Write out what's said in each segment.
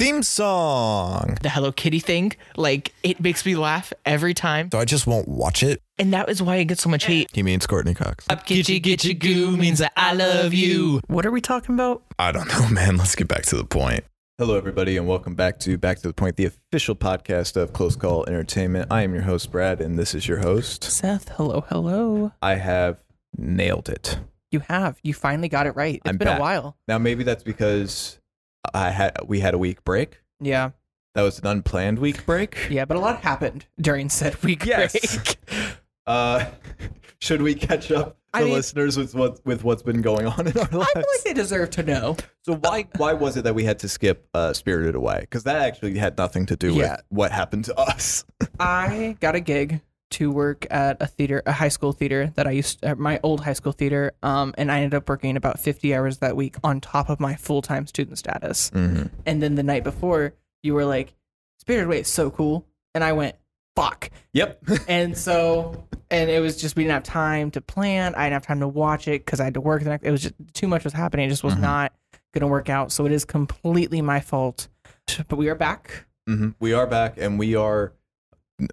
theme song. The Hello Kitty thing, like it makes me laugh every time, So I just won't watch it. and that is why it gets so much hate. He means Courtney Cox. Up gitchy gitchy goo means that I love you. What are we talking about? I don't know, man. Let's get back to the point. Hello, everybody, and welcome back to Back to the Point, the official podcast of Close Call Entertainment. I am your host, Brad, and this is your host. Seth, hello, hello. I have nailed it. You have. You finally got it right. It's I'm been back. a while. Now, maybe that's because I had we had a week break. Yeah. That was an unplanned week break. Yeah, but a lot happened during said week Yes. break. Uh, should we catch up the I mean- listeners with what with what's been going on in our lives? I feel like they deserve to know. so why why was it that we had to skip uh, Spirited Away? Because that actually had nothing to do Yeah. with what happened to us. I got a gig to work at a theater, a high school theater that I used, at my old high school theater, um, and I ended up working about 50 hours that week on top of my full time student status. Mm-hmm. And then the night before, you were like, Spirited Away is so cool. And I went, fuck. Yep. And so, and it was just, we didn't have time to plan. I didn't have time to watch it because I had to work the next, it was just too much was happening. It just was Mhm. not going to work out. So it is completely my fault. But we are back. hmm We are back, and we are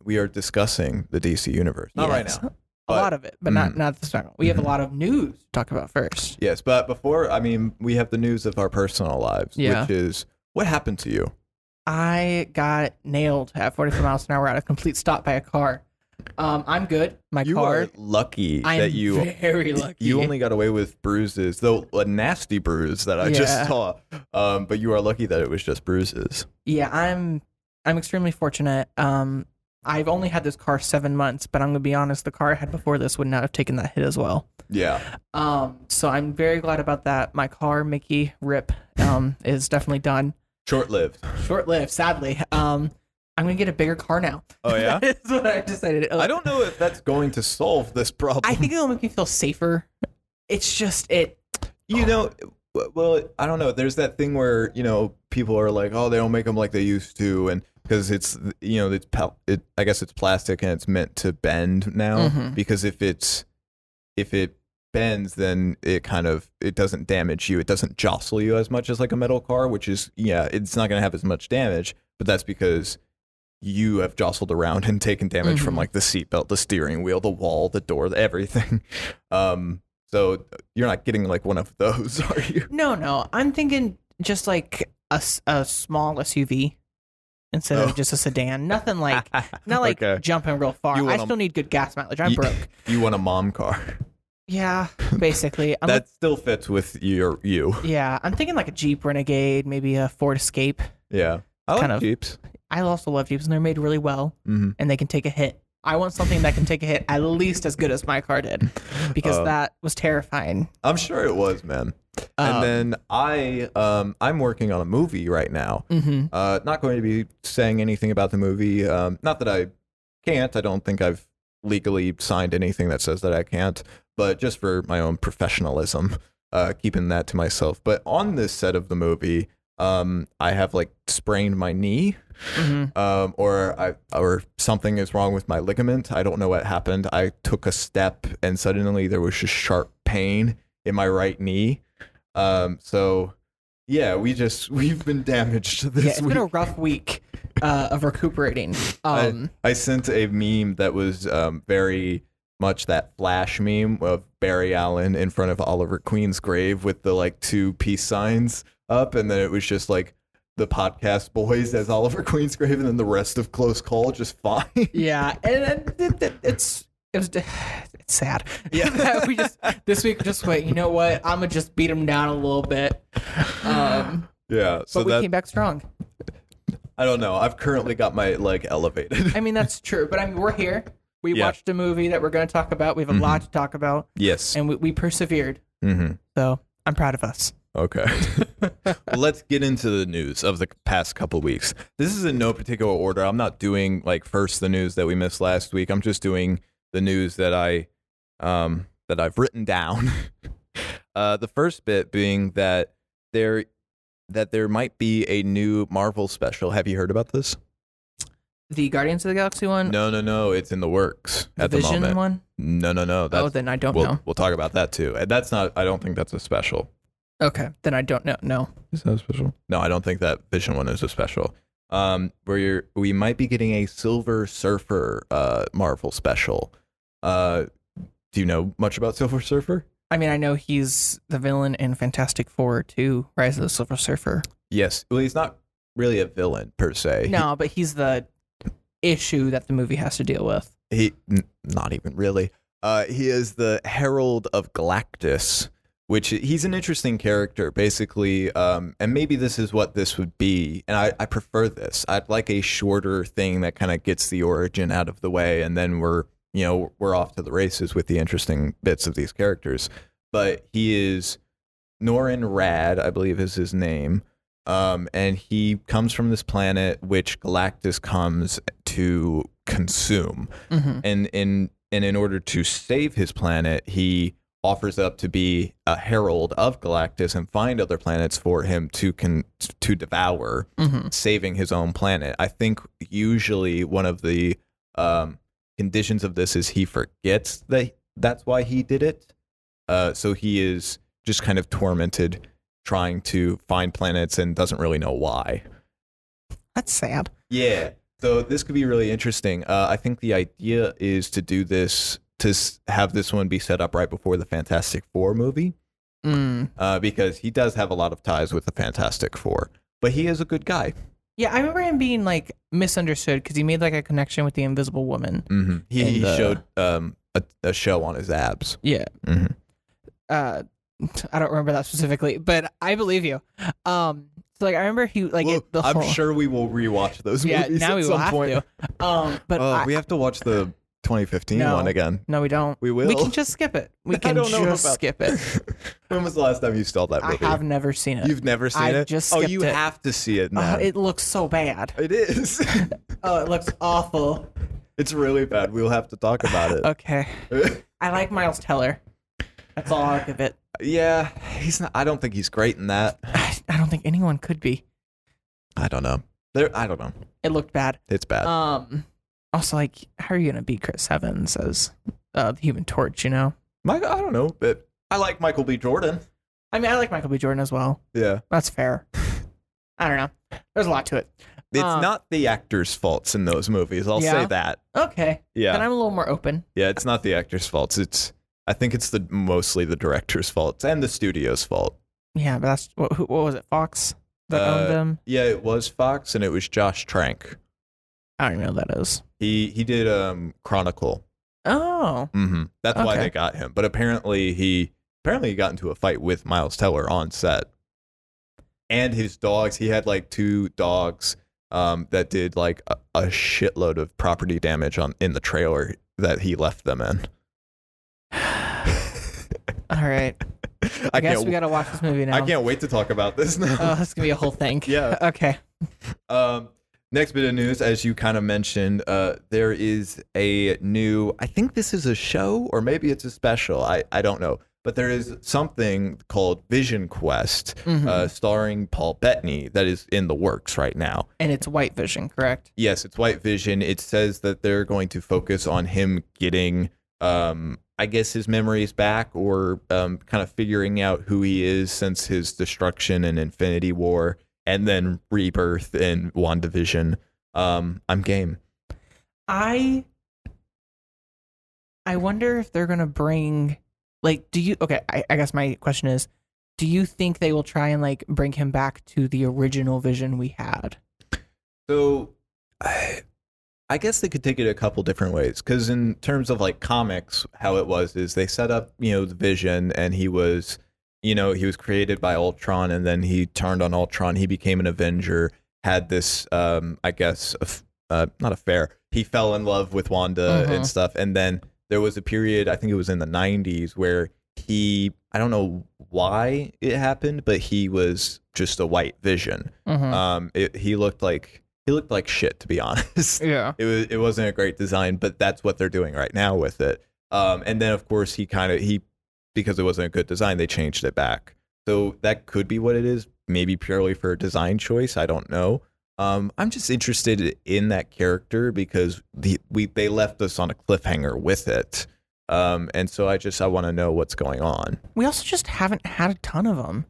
we are discussing the DC universe. Not right now. A but- lot of it, but not Mhm. not this time. We have a lot of news to talk about first. Yes, but before, I mean, we have the news of our personal lives, Yeah. which is what happened to you. I got nailed at 45 miles an hour at a complete stop by a car. Um, I'm good. My You car. are lucky I'm that you very lucky. you only got away with bruises, though a nasty bruise that I Yeah. just saw. Um, but you are lucky that it was just bruises. yeah, I'm I'm extremely fortunate. Um, I've only had this car seven months, but I'm gonna be honest, the car I had before this would not have taken that hit as well. Yeah. Um, so I'm very glad about that. My car, Mickey Rip, um, is definitely done. Short lived. Short lived, sadly. Um, I'm gonna get a bigger car now. Oh yeah. That's what I decided. I don't know if that's going to solve this problem. I think it'll make me feel safer. It's just it. You know, well, I don't know. There's that thing where you know people are like, oh, they don't make them like they used to, and because it's you know it's it. I guess it's plastic and it's meant to bend now. Mhm. Because if it's if it bends, then it kind of it doesn't damage you. It doesn't jostle you as much as like a metal car, which is yeah, it's not going to have as much damage. But that's because you have jostled around and taken damage from Mhm. like the seatbelt, the steering wheel, the wall, the door, everything. Um, so you're not getting like one of those, are you? No, no. I'm thinking just like a, a small SUV instead Oh. of just a sedan. Nothing like not like Okay. jumping real far. I want a- still need good gas mileage. I'm You- broke. You want a mom car. Yeah, basically. That still fits with your you. yeah, I'm thinking like a Jeep Renegade, maybe a Ford Escape. Yeah. I like Kind of. Jeeps. I also love Jeeps, and they're made really well, hmm and they can take a hit. I want something that can take a hit at least as good as my car did, because Uh, that was terrifying. I'm sure it was, man. Um, and then I um I'm working on a movie right now. hmm Uh not going to be saying anything about the movie. Um not that I can't. I don't think I've legally signed anything that says that I can't, but just for my own professionalism, uh keeping that to myself. But on this set of the movie, um I have like sprained my knee hmm um, or I or something is wrong with my ligament. I don't know what happened. I took a step and suddenly there was just sharp pain in my right knee. Um, so yeah, we just we've been damaged this Yeah, it's week. been a rough week uh, of recuperating. Um, I sent a meme that was um, very much that flash meme of Barry Allen in front of Oliver Queen's grave with the like two peace signs up, and then it was just like the podcast boys as Oliver Queen's grave, and then the rest of Close Call just fine. Yeah, and it, it, it- it's it was it's sad. Yeah. we just this week just wait. You know what? I'm gonna just beat him down a little bit. Um, yeah, so but we that came back strong. I don't know. I've currently got my leg elevated. I mean, that's true. But I mean, we're here. We Yeah. watched a movie that we're gonna talk about. We have a lot to talk about, yes. and we, we persevered. Mm-hmm. So I'm proud of us. Okay. well, let's get into the news of the past couple weeks. This is in no particular order. I'm not doing like first the news that we missed last week. I'm just doing the news that I um that I've written down. uh the first bit being that there that there might be a new Marvel special. Have you heard about this? The Guardians of the Galaxy one, No, no, no. It's in the works the at the Vision moment. one. No, no, no. Oh, then I don't we'll, know. we'll talk about that too. And that's not. I don't think that's a special. Okay, then I don't know. No. Is that a special? No, I don't think that Vision one is a special. Um, where you're, we might be getting a Silver Surfer uh, Marvel special. Uh, do you know much about Silver Surfer? I mean, I know he's the villain in Fantastic Four 2, Rise of the Silver Surfer. Yes. Well, he's not really a villain per se. No, but he's the issue that the movie has to deal with. He, he n- not even really. Uh, he is the Herald of Galactus, which he's an interesting character, basically. Um, and maybe this is what this would be. And I, I prefer this. I'd like a shorter thing that kind of gets the origin out of the way, and then we're you know we're off to the races with the interesting bits of these characters. But he is Norrin Radd, I believe is his name. Um, and he comes from this planet which Galactus comes to consume hmm and in and in order to save his planet, he offers up to be a herald of Galactus and find other planets for him to con- to devour, hmm saving his own planet. I think usually one of the um, conditions of this is he forgets that that's why he did it. Uh, so he is just kind of tormented trying to find planets and doesn't really know why. That's sad. Yeah. So this could be really interesting. Uh, I think the idea is to do this to have this one be set up right before the Fantastic Four movie, Mm. uh, because he does have a lot of ties with the Fantastic Four. But he is a good guy. Yeah, I remember him being like misunderstood because he made like a connection with the Invisible Woman. hmm He, he And, uh, showed um, a, a show on his abs. Yeah. hmm Uh, I don't remember that specifically, but I believe you. Um, so like I remember he like Well, the I'm whole, sure we will rewatch those Yeah, movies now at we will some have point. to. Um, but oh, I, we have to watch the 2015 No. one again. no, we don't. We will. We can just skip it. We I can don't know just about- skip it. when was the last time you saw that I movie? have never seen it. You've never seen I it? just oh, skipped you it. have to see it now. Uh, it looks so bad. it is. Oh, it looks awful. It's really bad. We'll have to talk about it. Okay, I like Miles Teller. That's all I'll give it. yeah, he's not. I don't think he's great in that. I, I don't think anyone could be. I don't know. There, I don't know. It looked bad. It's bad. Um, also, like, how are you gonna beat Chris Evans as uh, the Human Torch? You know, My, I don't know, but I like Michael B. Jordan. I mean, I like Michael B. Jordan as well. Yeah, That's fair. I don't know. There's a lot to it. it's Um, not the actors' faults in those movies. I'll Yeah. say that. Okay, then Yeah, I'm a little more open. yeah. It's not the actors' faults. It's. I think it's the mostly the director's faults and the studio's fault. Yeah, but that's what, who, what was it? Fox that Uh, owned them. Yeah, it was Fox and it was Josh Trank. I don't even know what that is. He he did um Chronicle. Oh, hmm That's why Okay. they got him. But apparently he apparently he got into a fight with Miles Teller on set. And his dogs, he had like two dogs um, that did like a, a shitload of property damage on in the trailer that he left them in. all right. I, I, guess can't. we gotta watch this movie now. I can't wait to talk about this now. Oh, that's gonna be a whole thing. Yeah. Okay. Um, next bit of news, as you kind of mentioned, uh, there is a new. I think this is a show, or maybe it's a special. I I don't know, but there is something called Vision Quest, Mhm. uh, starring Paul Bettany, that is in the works right now. and it's White Vision, correct? Yes, it's White Vision. It says that they're going to focus on him getting, um, I guess, his memories back, or um, kind of figuring out who he is since his destruction in Infinity War, and then rebirth in WandaVision. Um, I'm game. I I wonder if they're gonna bring like do you okay, I, I guess my question is do you think they will try and like bring him back to the original vision we had? So, I, I guess they could take it a couple different ways. Because in terms of like comics, how it was is they set up, you know, the Vision, and he was, you know, he was created by Ultron, and then he turned on Ultron. He became an Avenger. Had this, um, I guess, uh, not affair. He fell in love with Wanda Mhm. and stuff, and then there was a period, I think it was in the '90s, where he, I don't know why it happened, but he was just a white Vision. Mm-hmm. Um, it, he looked like he looked like shit to be honest. yeah. it was it wasn't a great design, but that's what they're doing right now with it. Um, and then of course he kind of he because it wasn't a good design, they changed it back. So that could be what it is. Maybe purely for a design choice. I don't know. Um, I'm just interested in that character because the we they left us on a cliffhanger with it. Um, and so I just I want to know what's going on. We also just haven't had a ton of them.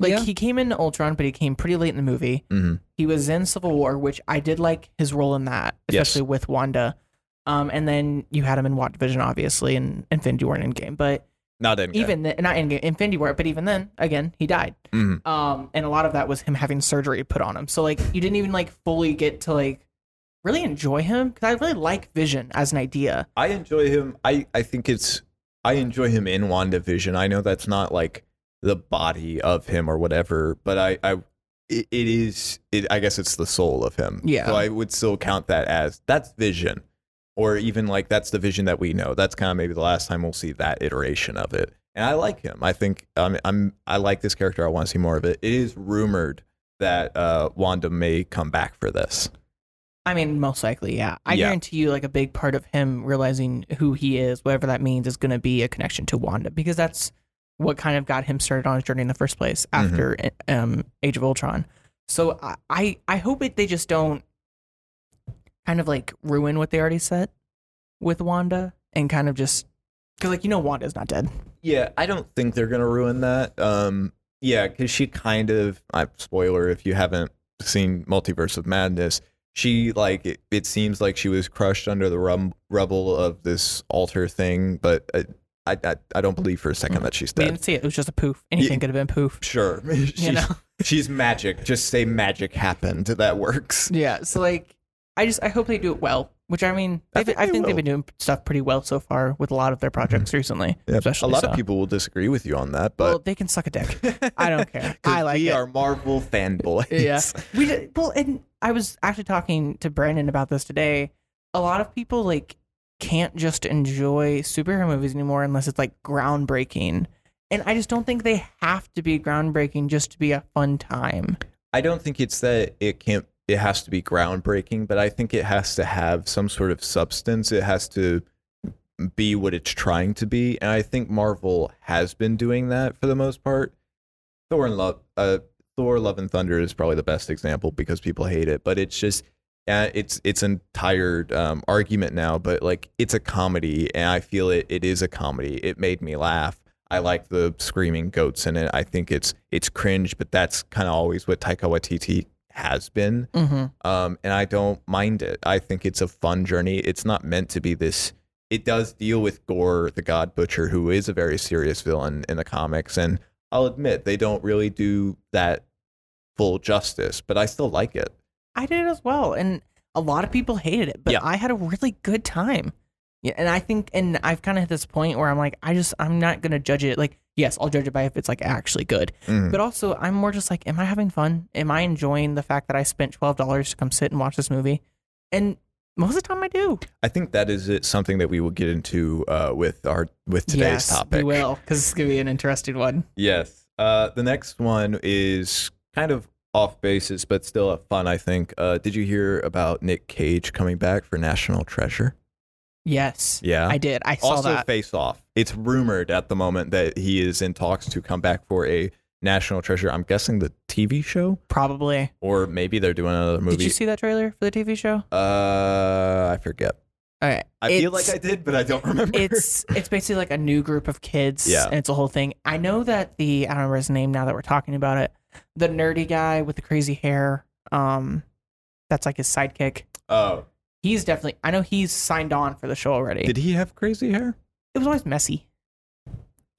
Like Yeah. he came in Ultron, but he came pretty late in the movie. Mm-hmm. He was in Civil War, which I did like his role in that, Yes. especially with Wanda. Um, and then you had him in WandaVision, obviously, and Infinity War and Endgame. But Not in even then, not Endgame, Infinity War, but even then, again, he died. Mhm. Um, and a lot of that was him having surgery put on him. So like, you didn't even like fully get to like really enjoy him because I really like Vision as an idea. I enjoy him. I, I think it's I enjoy him in WandaVision. I know that's not like the body of him or whatever, but I, I it, it is it I guess it's the soul of him. Yeah. So I would still count that as that's vision. Or even like that's the vision that we know. That's kind of maybe the last time we'll see that iteration of it. And I like him. I think um, I'm I like this character. I want to see more of it. It is rumored that uh, Wanda may come back for this. I mean, most likely, yeah. I Yeah. guarantee you, like a big part of him realizing who he is, whatever that means, is going to be a connection to Wanda because that's what kind of got him started on his journey in the first place after um, Age of Ultron. So I, I, I hope it, they just don't kind of like ruin what they already set with Wanda and kind of just because, like, you know, Wanda's not dead. Yeah, I don't think they're gonna ruin that. Um, yeah, because she kind of, I spoiler if you haven't seen Multiverse of Madness, she like it, it seems like she was crushed under the rum, rubble of this altar thing, but uh, I, I I don't believe for a second that she's We dead. didn't see it. It was just a poof. Anything could have been poof. Sure, she's, You know? she's magic. Just say magic happened. That works. Yeah. So like, I just I hope they do it well. Which I mean, I I, think I they think they've been doing stuff pretty well so far with a lot of their projects mm-hmm. recently. Yeah, especially a lot so. of people will disagree with you on that, well, but they can suck a dick. I don't care. I like we it. are Marvel fanboys. Yeah. We well, and I was actually talking to Brandon about this today. A lot of people like can't just enjoy superhero movies anymore unless it's like groundbreaking. And I just don't think they have to be groundbreaking just to be a fun time. I don't think it's that it can't it has to be groundbreaking, but I think it has to have some sort of substance. It has to be what it's trying to be. And I think Marvel has been doing that for the most part. Thor and Love uh Thor Love and Thunder is probably the best example because people hate it, but it's just it's it's an tired um, argument now, but like it's a comedy, and I feel it. It is a comedy. It made me laugh. I like the screaming goats in it. I think it's it's cringe, but that's kind of always what Taika Waititi has been. Mm-hmm. Um, and I don't mind it. I think it's a fun journey. It's not meant to be this. It does deal with Gorr, the God Butcher, who is a very serious villain in the comics, and I'll admit they don't really do that full justice, but I still like it. I did as well, and a lot of people hated it, but Yeah. I had a really good time. Yeah, and I think, and I've kind of hit this point where I'm like, I just, I'm not gonna judge it. Like, yes, I'll judge it by if it's like actually good, Mhm. but also I'm more just like, am I having fun? Am I enjoying the fact that I spent twelve dollars to come sit and watch this movie? And most of the time, I do. I think that is it, something that we will get into uh, with our with today's yes, topic. we will, because it's gonna be an interesting one. Yes. Uh, the next one is kind of off basis, but still a fun. I think. Uh, did you hear about Nick Cage coming back for National Treasure? Yes, Yeah. I did. I saw also that. Face Off. It's rumored at the moment that he is in talks to come back for a National Treasure. I'm guessing the TV show, Probably. or maybe they're doing another movie. Did you see that trailer for the TV show? Uh, I forget. Okay, I feel like I did, but I don't remember. it's it's basically like a new group of kids Yeah. and it's a whole thing i know that the i don't remember his name now that we're talking about it the nerdy guy with the crazy hair um that's like his sidekick oh, he's definitely i know he's signed on for the show already did he have crazy hair? it was always messy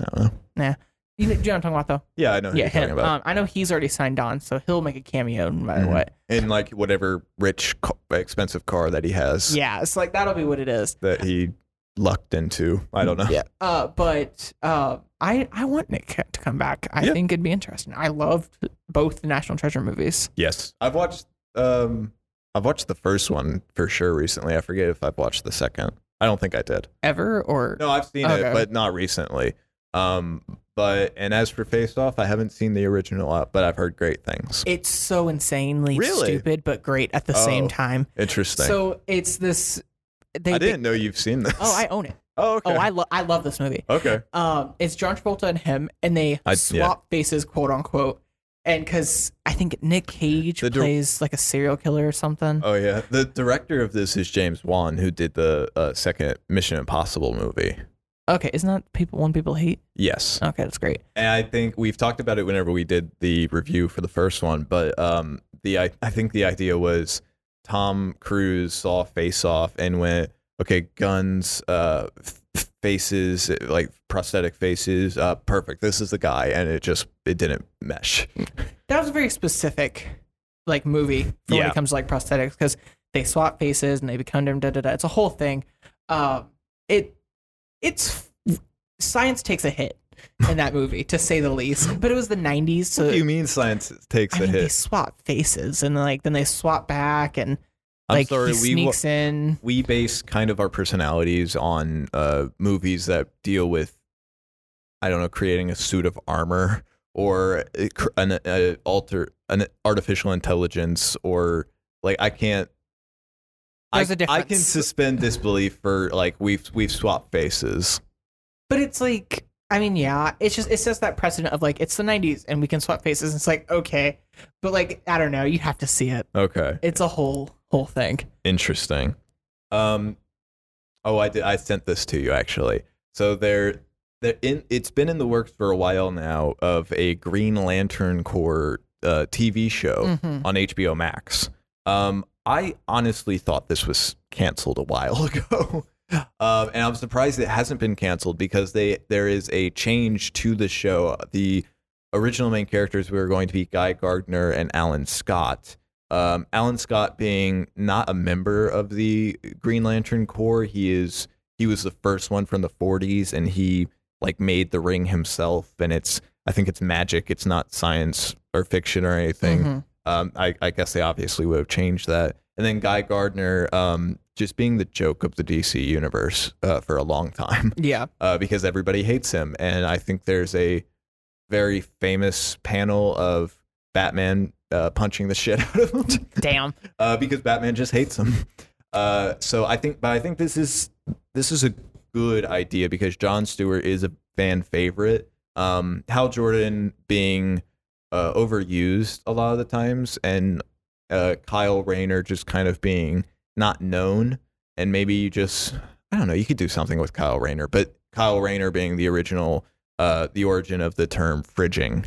I don't know. you know, do you know what i'm talking about though Yeah, I know who yeah you're talking him about. um, i know he's already signed on so he'll make a cameo no matter Mhm. what in like whatever rich, expensive car that he has yeah it's like that'll be what it is that he lucked into. I don't know. Yeah. Uh, but uh, I I want Nick to come back. I Yeah. think it'd be interesting. I loved both the National Treasure movies. Yes, I've watched. Um, I've watched the first one for sure recently. I forget if I've watched the second. I don't think I did. Ever or No, I've seen Okay. it, but not recently. Um, but and as for Face Off, I haven't seen the original, but I've heard great things. it's so insanely Really? stupid but great at the Oh, same time. Interesting. So it's this. They, I didn't know you've seen this. oh, I own it. Oh, okay. Oh, I love I love this movie. okay. Um, it's John Travolta and him, and they I- yeah. swap faces, quote unquote. And because I think Nick Cage dir- plays like a serial killer or something. Oh yeah. The director of this is James Wan, who did the uh, second Mission Impossible movie. Okay, isn't that people one people hate? Yes. Okay, that's great. And I think we've talked about it whenever we did the review for the first one, but um, the I, I think the idea was Tom Cruise saw Face Off and went, okay, guns, uh, f- faces, like prosthetic faces, uh, perfect. This is the guy, and it just it didn't mesh. That was a very specific like movie for when it comes to like prosthetics because they swap faces and they become them. Da da da. It's a whole thing. Um, it it's science takes a hit in that movie to say the least. But it was the '90s, so what do you mean science takes I a mean, they swap faces and like then they swap back and I'm like sorry, we sneaks in. we base kind of our personalities on uh, movies that deal with I don't know creating a suit of armor or an a alter an artificial intelligence or like I can't There's I, a I can suspend disbelief for like we've we've swapped faces. But it's like, I mean, yeah, it's just it's just that precedent of like it's the '90s and we can swap faces. It's like okay, but like I don't know, you have to see it. Okay, It's a whole whole thing. interesting. Um, oh, I did. I sent this to you actually. So there, there in it's been in the works for a while now of a Green Lantern Corps uh, TV show Mhm. on HBO Max. Um, I honestly thought this was canceled a while ago. Um, and I'm surprised it hasn't been canceled because they there is a change to the show. The original main characters were going to be Guy Gardner and Alan Scott. Um, Alan Scott being not a member of the Green Lantern Corps, he is he was the first one from the 40s, and he like made the ring himself. And it's I think it's magic. It's not science or fiction or anything. Mhm. Um, I, I guess they obviously would have changed that. And then Guy Gardner, um, just being the joke of the DC universe uh, for a long time Yeah. uh, because everybody hates him. And I think there's a very famous panel of Batman uh, punching the shit out of him Damn. uh, because Batman just hates him. Uh, so I think, but I think this is this is a good idea because John Stewart is a fan favorite. Um, Hal Jordan being uh, overused a lot of the times, and uh, Kyle Rayner just kind of being not known, and maybe you just I don't know. You could do something with Kyle Rayner, but Kyle Rayner being the original, uh, the origin of the term fridging.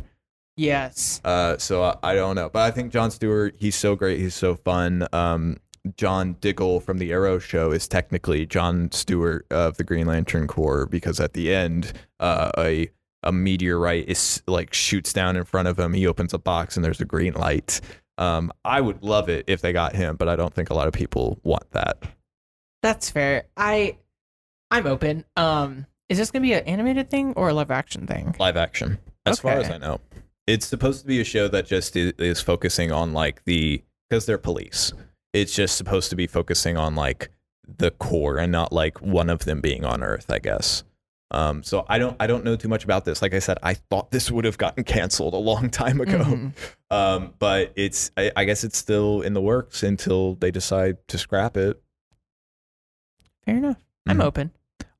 Yes. Uh, so I, I don't know, but I think John Stewart, he's so great, he's so fun. Um, John Diggle from the Arrow show is technically John Stewart of the Green Lantern Corps because at the end, uh, a a meteorite is like shoots down in front of him. He opens a box and there's a green light. Um, I would love it if they got him, but I don't think a lot of people want that. That's fair. I I'm open. Um, is this gonna be an animated thing or a live action thing? Live action, as far as I know, it's supposed to be a show that just is, is focusing on like the because they're police. It's just supposed to be focusing on like the core and not like one of them being on Earth, I guess. Um, so I don't I don't know too much about this. Like I said, I thought this would have gotten canceled a long time ago. Mhm. Um, but it's I, I guess it's still in the works until they decide to scrap it. Fair enough. I'm Mhm. open.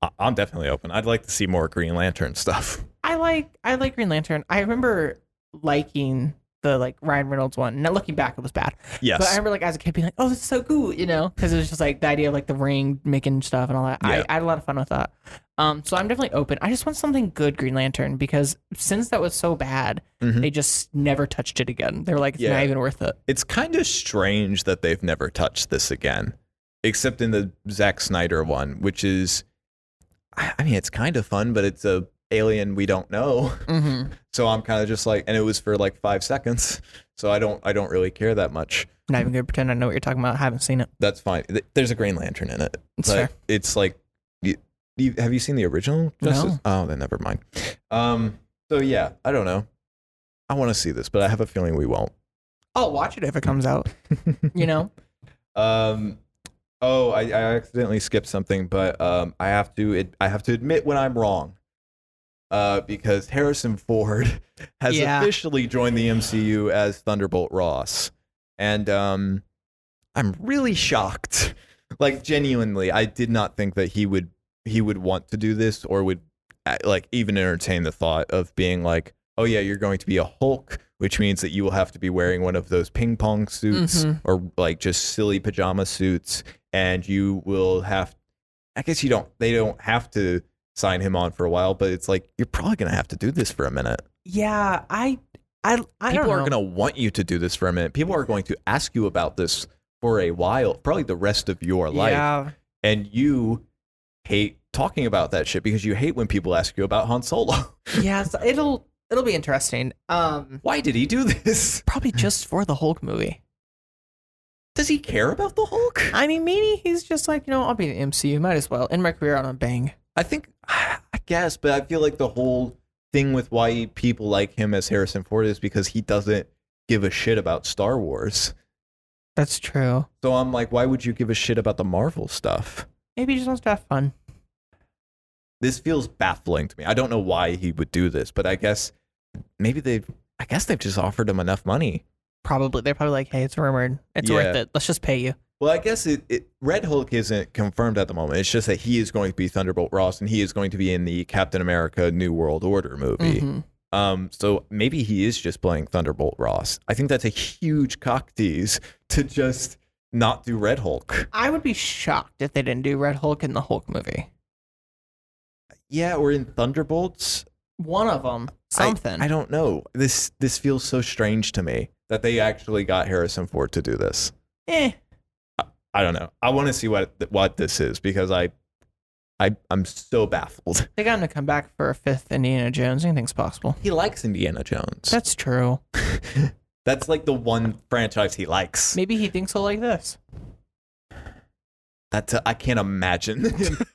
I, I'm definitely open. I'd like to see more Green Lantern stuff. I like I like Green Lantern. I remember liking the like Ryan Reynolds one. Now looking back, it was bad. Yes. But I remember like as a kid being like, "Oh, this is so cool," you know, because it was just like the idea of like the ring making stuff and all that. Yeah. I, I had a lot of fun with that. Um, so I'm definitely open. I just want something good Green Lantern because since that was so bad, Mhm. they just never touched it again. They were like, "It's Yeah. not even worth it." it's kind of strange that they've never touched this again, except in the Zack Snyder one, which is, I mean, it's kind of fun, but it's a alien we don't know. Mm-hmm. So I'm kind of just like, and it was for like five seconds, so I don't, I don't really care that much. Not even gonna pretend I know what you're talking about. I haven't seen it. That's fine. There's a Green Lantern in it, It's fair. it's like, you, you, have you seen the original? No. Oh, then never mind. Um. So yeah, I don't know. I want to see this, but I have a feeling we won't. I'll watch it if it comes out. You know. Um. Oh, I, I accidentally skipped something, but um, I have to It, I have to admit when I'm wrong. Uh, because Harrison Ford has Yeah. officially joined the MCU as Thunderbolt Ross, and um, I'm really shocked. Like genuinely, I did not think that he would he would want to do this or would uh, like even entertain the thought of being like, oh yeah, you're going to be a Hulk, which means that you will have to be wearing one of those ping pong suits Mhm. or like just silly pajama suits, and you will have. I guess you don't. They don't have to sign him on for a while, but it's like you're probably gonna have to do this for a minute. Yeah, I, I, I People don't are gonna want you to do this for a minute. People are going to ask you about this for a while, probably the rest of your life. Yeah, And you hate talking about that shit because you hate when people ask you about Han Solo. yeah, so it'll it'll be interesting. Um, Why did he do this? probably just for the Hulk movie. Does he care about the Hulk? I mean, maybe he's just like, you know, I'll be in the MCU. Might as well end my career on a bang. I think, I guess, but I feel like the whole thing with why people like him as Harrison Ford is because he doesn't give a shit about Star Wars. That's true. So I'm like, why would you give a shit about the Marvel stuff? Maybe he just wants to have fun. This feels baffling to me. I don't know why he would do this, but I guess maybe they've, I guess they've just offered him enough money. Probably they're probably like, hey, it's rumored. It's Yeah. worth it. Let's just pay you. Well, I guess it, it Red Hulk isn't confirmed at the moment. It's just that he is going to be Thunderbolt Ross and he is going to be in the Captain America New World Order movie. Mhm. Um, so maybe he is just playing Thunderbolt Ross. I think that's a huge cock tease to just not do Red Hulk. I would be shocked if they didn't do Red Hulk in the Hulk movie. Yeah, or in Thunderbolts. One of them, I- something. I, don't know. This this feels so strange to me that they actually got Harrison Ford to do this. eh. I don't know. I want to see what what this is because I I I'm so baffled. They got him to come back for a fifth Indiana Jones. Anything's possible. He likes Indiana Jones. That's true. That's like the one franchise he likes. Maybe he thinks he'll like this. That's I can't imagine.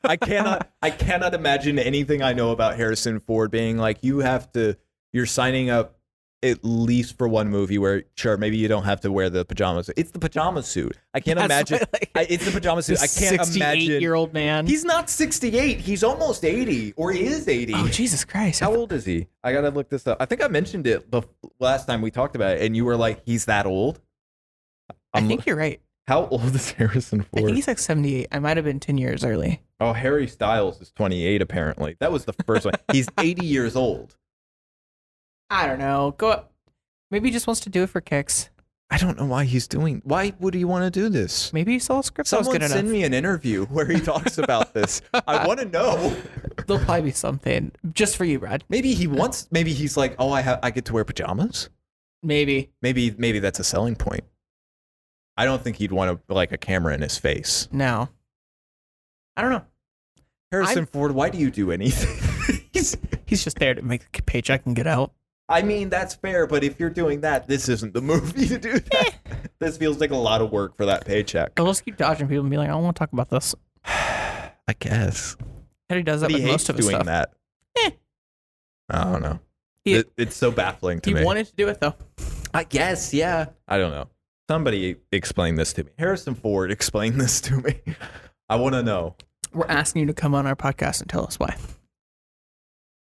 I cannot. I cannot imagine anything I know about Harrison Ford being like you have to. You're signing up at least for one movie where sure maybe you don't have to wear the pajamas. It's the pajama suit. I can't That's imagine. like, I, it's the pajama suit. I can't imagine. year old man. He's not 68. He's almost 80, or he is 80. oh Jesus Christ! How old is he? I gotta look this up. I think I mentioned it the last time we talked about it, and you were like, "He's that old." I I'm- think you're right. How old is Harrison I think Ford? he's like 78. I might have been 10 years early. Oh, Harry Styles is 28 apparently. That was the first one. He's 80 years old. I don't know. Go. Maybe he just wants to do it for kicks. I don't know why he's doing. Why would he want to do this? Maybe he saw a script that was Someone good send enough. me an interview where he talks about this. I want to know. There'll probably be something just for you, Brad. Maybe he wants. Maybe he's like, oh, I have. I get to wear pajamas. Maybe. Maybe maybe that's a selling point. I don't think he'd want to like a camera in his face. No. I don't know. Harrison Ford, why do you do anything? He's he's just there to make a paycheck and get out. I mean, that's fair, but if you're doing that, this isn't the movie to do that. this feels like a lot of work for that paycheck. But let's keep dodging people and be like, I don't want to talk about this. I guess. And he does that But he with hates most of his doing stuff. that. Eh. I don't know. He- It- it's so baffling to me. He me. wanted to do it though. I guess, yeah. I don't know. Somebody explain this to me. Harrison Ford, explain this to me. I want to know. We're asking you to come on our podcast and tell us why.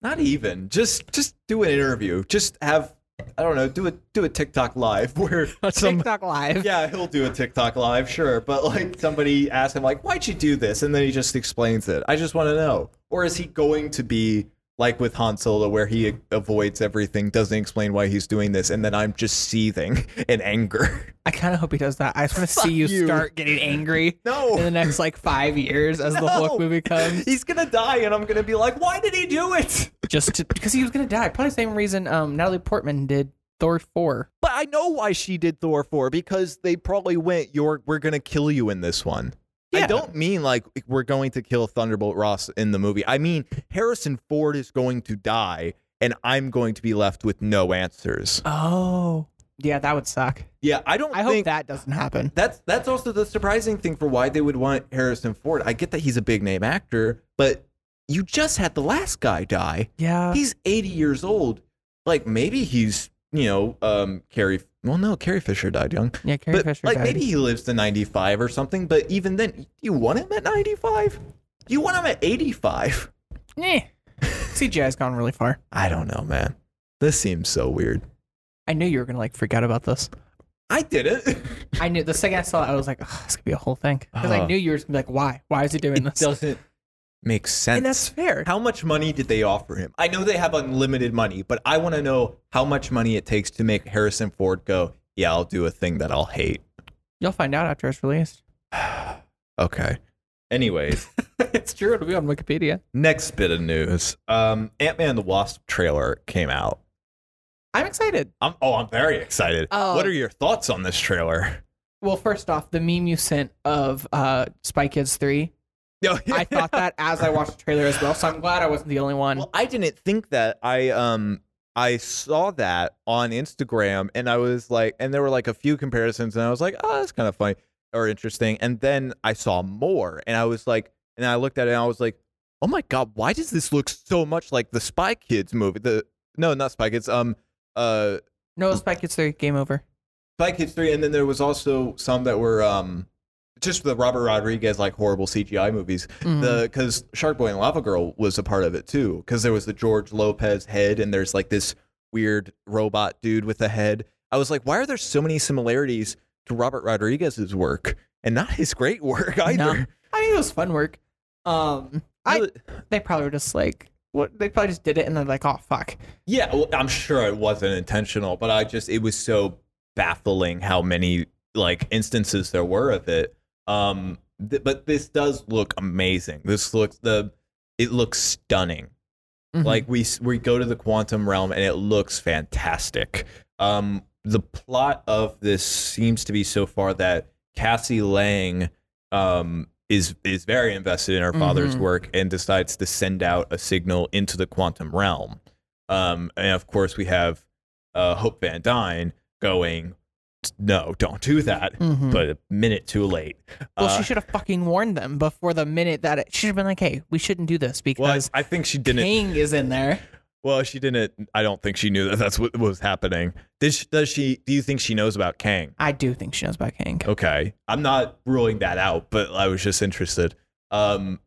Not even. Just just do an interview. Just have I don't know, do a do a TikTok live where some TikTok live. Yeah, he'll do a TikTok live, sure. But like somebody asks him like, "Why'd you do this?" and then he just explains it. I just want to know. Or is he going to be like with Han Solo where he avoids everything, doesn't explain why he's doing this, and then I'm just seething in anger? I kind of hope he does that. I just want to see you, you. start getting angry No. in the next like five years as the No. Hulk movie comes. He's gonna die, and I'm gonna be like, "Why did he do it?" Just to, because he was gonna die. Probably the same reason um, Natalie Portman did Thor four. But I know why she did Thor 4 because they probably went, "You're we're going to kill you in this one." I don't mean like we're going to kill Thunderbolt Ross in the movie. I mean Harrison Ford is going to die and I'm going to be left with no answers. Oh, yeah, that would suck. Yeah, I don't I hope that doesn't happen. that's that's also the surprising thing for why they would want Harrison Ford. I get that he's a big name actor, but you just had the last guy die. Yeah, He's 80 years old. Like maybe he's, you know, um Carrie well no, Carrie Fisher died young. yeah. Carrie but Fisher like died. maybe he lives to 95 or something but even then you want him at 95 you want him at 85 Eh. CGI's gone really far. i don't know man this seems so weird I knew you were gonna like forget about this. i did it I knew the second I saw it, I was like, oh, this could be a whole thing because I Uh. knew you were just gonna be like, why? Why is he doing it this? doesn't make sense and that's fair. how much money did they offer him i know they have unlimited money but i want to know how much money it takes to make harrison ford go yeah i'll do a thing that i'll hate You'll find out after it's released. okay anyways it's true. It'll be on Wikipedia. Next bit of news. Um, Ant Man and the Wasp trailer came out. I'm excited. I'm oh, I'm very excited. Oh. What are your thoughts on this trailer? Well, first off, the meme you sent of uh, Spy Kids 3, No, I thought that as I watched the trailer as well, so I'm glad I wasn't the only one. Well, I didn't think that. I um I saw that on Instagram and I was like and there were like a few comparisons and I was like, "Oh, that's kind of funny or interesting." And then I saw more and I was like and I looked at it and I was like, "Oh my god, why does this look so much like the Spy Kids movie?" The No, not Spy Kids. Um uh no, Spy Kids 3, game over. Spy Kids 3 and then there was also some that were um just the Robert Rodriguez like horrible CGI movies. Mhm. the because Shark Boy and Lava Girl was a part of it too. Because there was the George Lopez head, and there's like this weird robot dude with a head. I was like, why are there so many similarities to Robert Rodriguez's work and not his great work either? No. I mean, it was fun work. Um, I they probably were just like, what? They probably just did it and they're like, oh fuck. Yeah, well, I'm sure it wasn't intentional, but I just it was so baffling how many like instances there were of it. Um, th- but this does look amazing. This looks the it looks stunning. Mhm. Like we we go to the quantum realm and it looks fantastic. Um, the plot of this seems to be so far that Cassie Lang um is is very invested in her father's Mhm. work and decides to send out a signal into the quantum realm. Um, and of course we have uh, Hope Van Dyne going, no, don't do that. Mhm. But a minute too late. well, Uh, she should have fucking warned them before the minute that it, she should have been like, hey, we shouldn't do this well, because I think she didn't. Kang is in there. Well, she didn't. I don't think she knew that that's what was happening. Did she, does she? Do you think she knows about Kang? I do think she knows about Kang. Okay, I'm not ruling that out, but I was just interested. Um,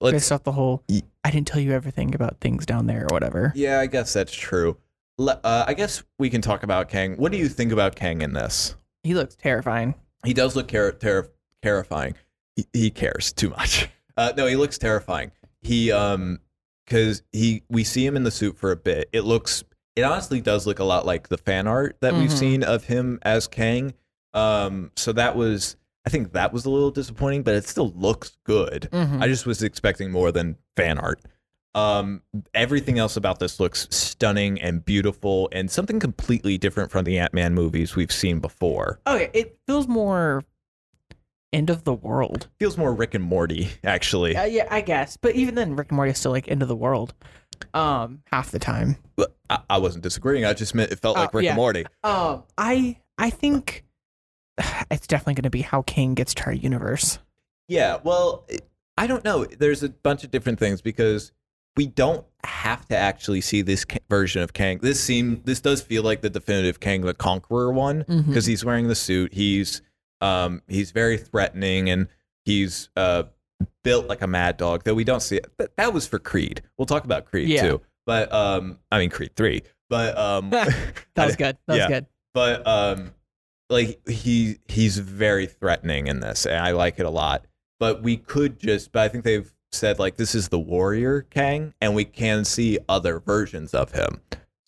let's. Based off the whole, I didn't tell you everything about things down there or whatever. Yeah, I guess that's true. Le- uh, I guess we can talk about Kang. What do you think about Kang in this? He looks terrifying. He does look ter- ter- terrifying. He, he cares too much. Uh, no, he looks terrifying. He um, because he we see him in the suit for a bit. It looks. It honestly does look a lot like the fan art that we've Mhm. seen of him as Kang. Um, so that was. I think that was a little disappointing, but it still looks good. Mhm. I just was expecting more than fan art. Um, everything else about this looks stunning and beautiful, and something completely different from the Ant Man movies we've seen before. Okay, it feels more end of the world. Feels more Rick and Morty, actually. Uh, yeah, I guess. But even then, Rick and Morty is still like end of the world. Um, half the time. But I, I wasn't disagreeing. I just meant it felt Oh, like Rick yeah. and Morty. Um, I I think it's definitely going to be how Kang gets to our universe. Yeah, well, it- I don't know. There's a bunch of different things because we don't have to actually see this version of Kang. This seem this does feel like the definitive Kang the Conqueror one because he's wearing the suit. He's um he's very threatening and he's uh built like a mad dog. Though we don't see it. That, that was for Creed. We'll talk about Creed Yeah. too. But um I mean Creed 3. But um That was good. That Yeah. was good. but um like he he's very threatening in this and i like it a lot but we could just but i think they've said like this is the warrior kang and we can see other versions of him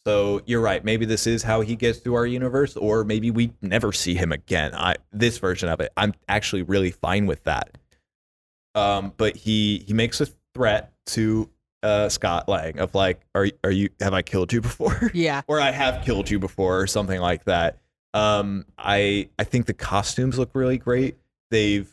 so you're right maybe this is how he gets to our universe or maybe we never see him again i this version of it i'm actually really fine with that um but he he makes a threat to uh scott lang of like are are you have i killed you before Yeah. or I have killed you before or something like that. Um, I I think the costumes look really great. They've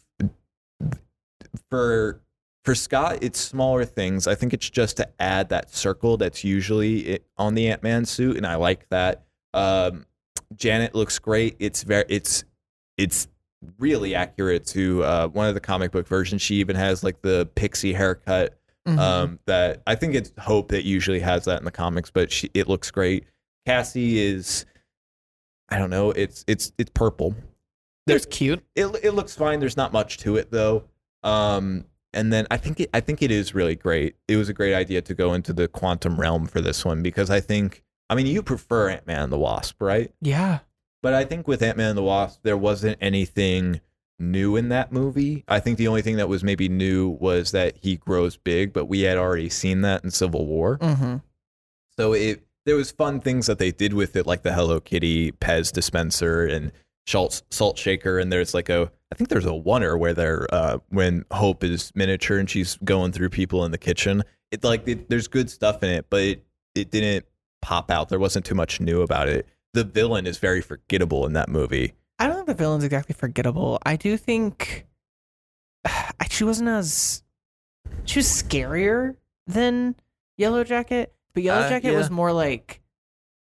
for for Scott, it's smaller things. I think it's just to add that circle that's usually on the Ant Man suit, and I like that. Um, Janet looks great. It's very it's it's really accurate to uh, one of the comic book versions. She even has like the pixie haircut Mhm. um, that I think it's Hope that usually has that in the comics, but she, it looks great. Cassie is, I don't know, it's it's it's purple. There's cute. It it looks fine. There's not much to it though. Um, and then I think it, I think it is really great. It was a great idea to go into the quantum realm for this one because I think I mean you prefer Ant Man and the Wasp, right? Yeah. But I think with Ant Man and the Wasp, there wasn't anything new in that movie. I think the only thing that was maybe new was that he grows big, but we had already seen that in Civil War. Mm-hmm. So it there was fun things that they did with it, like the Hello Kitty Pez dispenser and salt salt shaker, and there's like a I think there's a oner where they're uh, when Hope is miniature and she's going through people in the kitchen. It like it, there's good stuff in it, but it, it didn't pop out. There wasn't too much new about it. The villain is very forgettable in that movie. I don't think the villain's exactly forgettable. I do think she wasn't as she was scarier than Yellow Jacket, but Yellow Uh, Jacket yeah. was more like,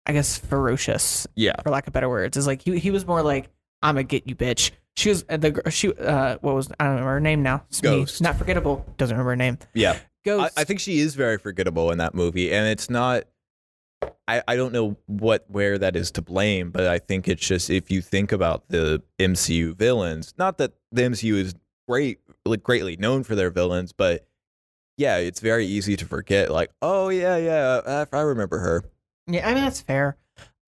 I guess, ferocious, Yeah, for lack of better words. Is like he he was more like, "I'm gonna get you, bitch." She was the she uh what was I don't remember her name now. Ghost. not forgettable. Doesn't remember her name. yeah. I, I think she is very forgettable in that movie, and it's not. I, I don't know what where that is to blame, but I think it's just if you think about the MCU villains, not that the MCU is great, like greatly known for their villains, but yeah, it's very easy to forget. Like, oh yeah, yeah, I, I remember her. Yeah, I mean that's fair.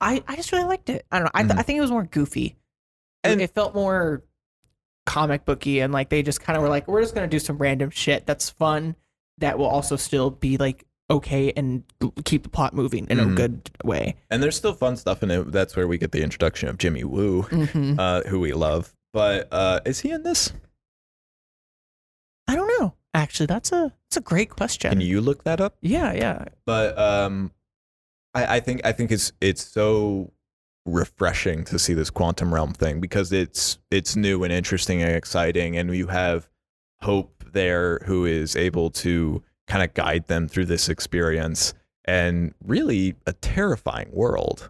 I, I just really liked it. I don't know. I, th- Mhm. I think it was more goofy. And- it felt more comic booky and like they just kind of were like, we're just gonna do some random shit that's fun that will also still be like okay and keep the plot moving in Mhm. a good way. And there's still fun stuff in it. That's where we get the introduction of Jimmy Woo, hmm uh, who we love. But uh, is he in this? I don't know. Actually, that's a that's a great question. Can you look that up? yeah, yeah. but um I, I think I think it's it's so refreshing to see this quantum realm thing because it's it's new and interesting and exciting and you have hope there who is able to kind of guide them through this experience and really a terrifying world.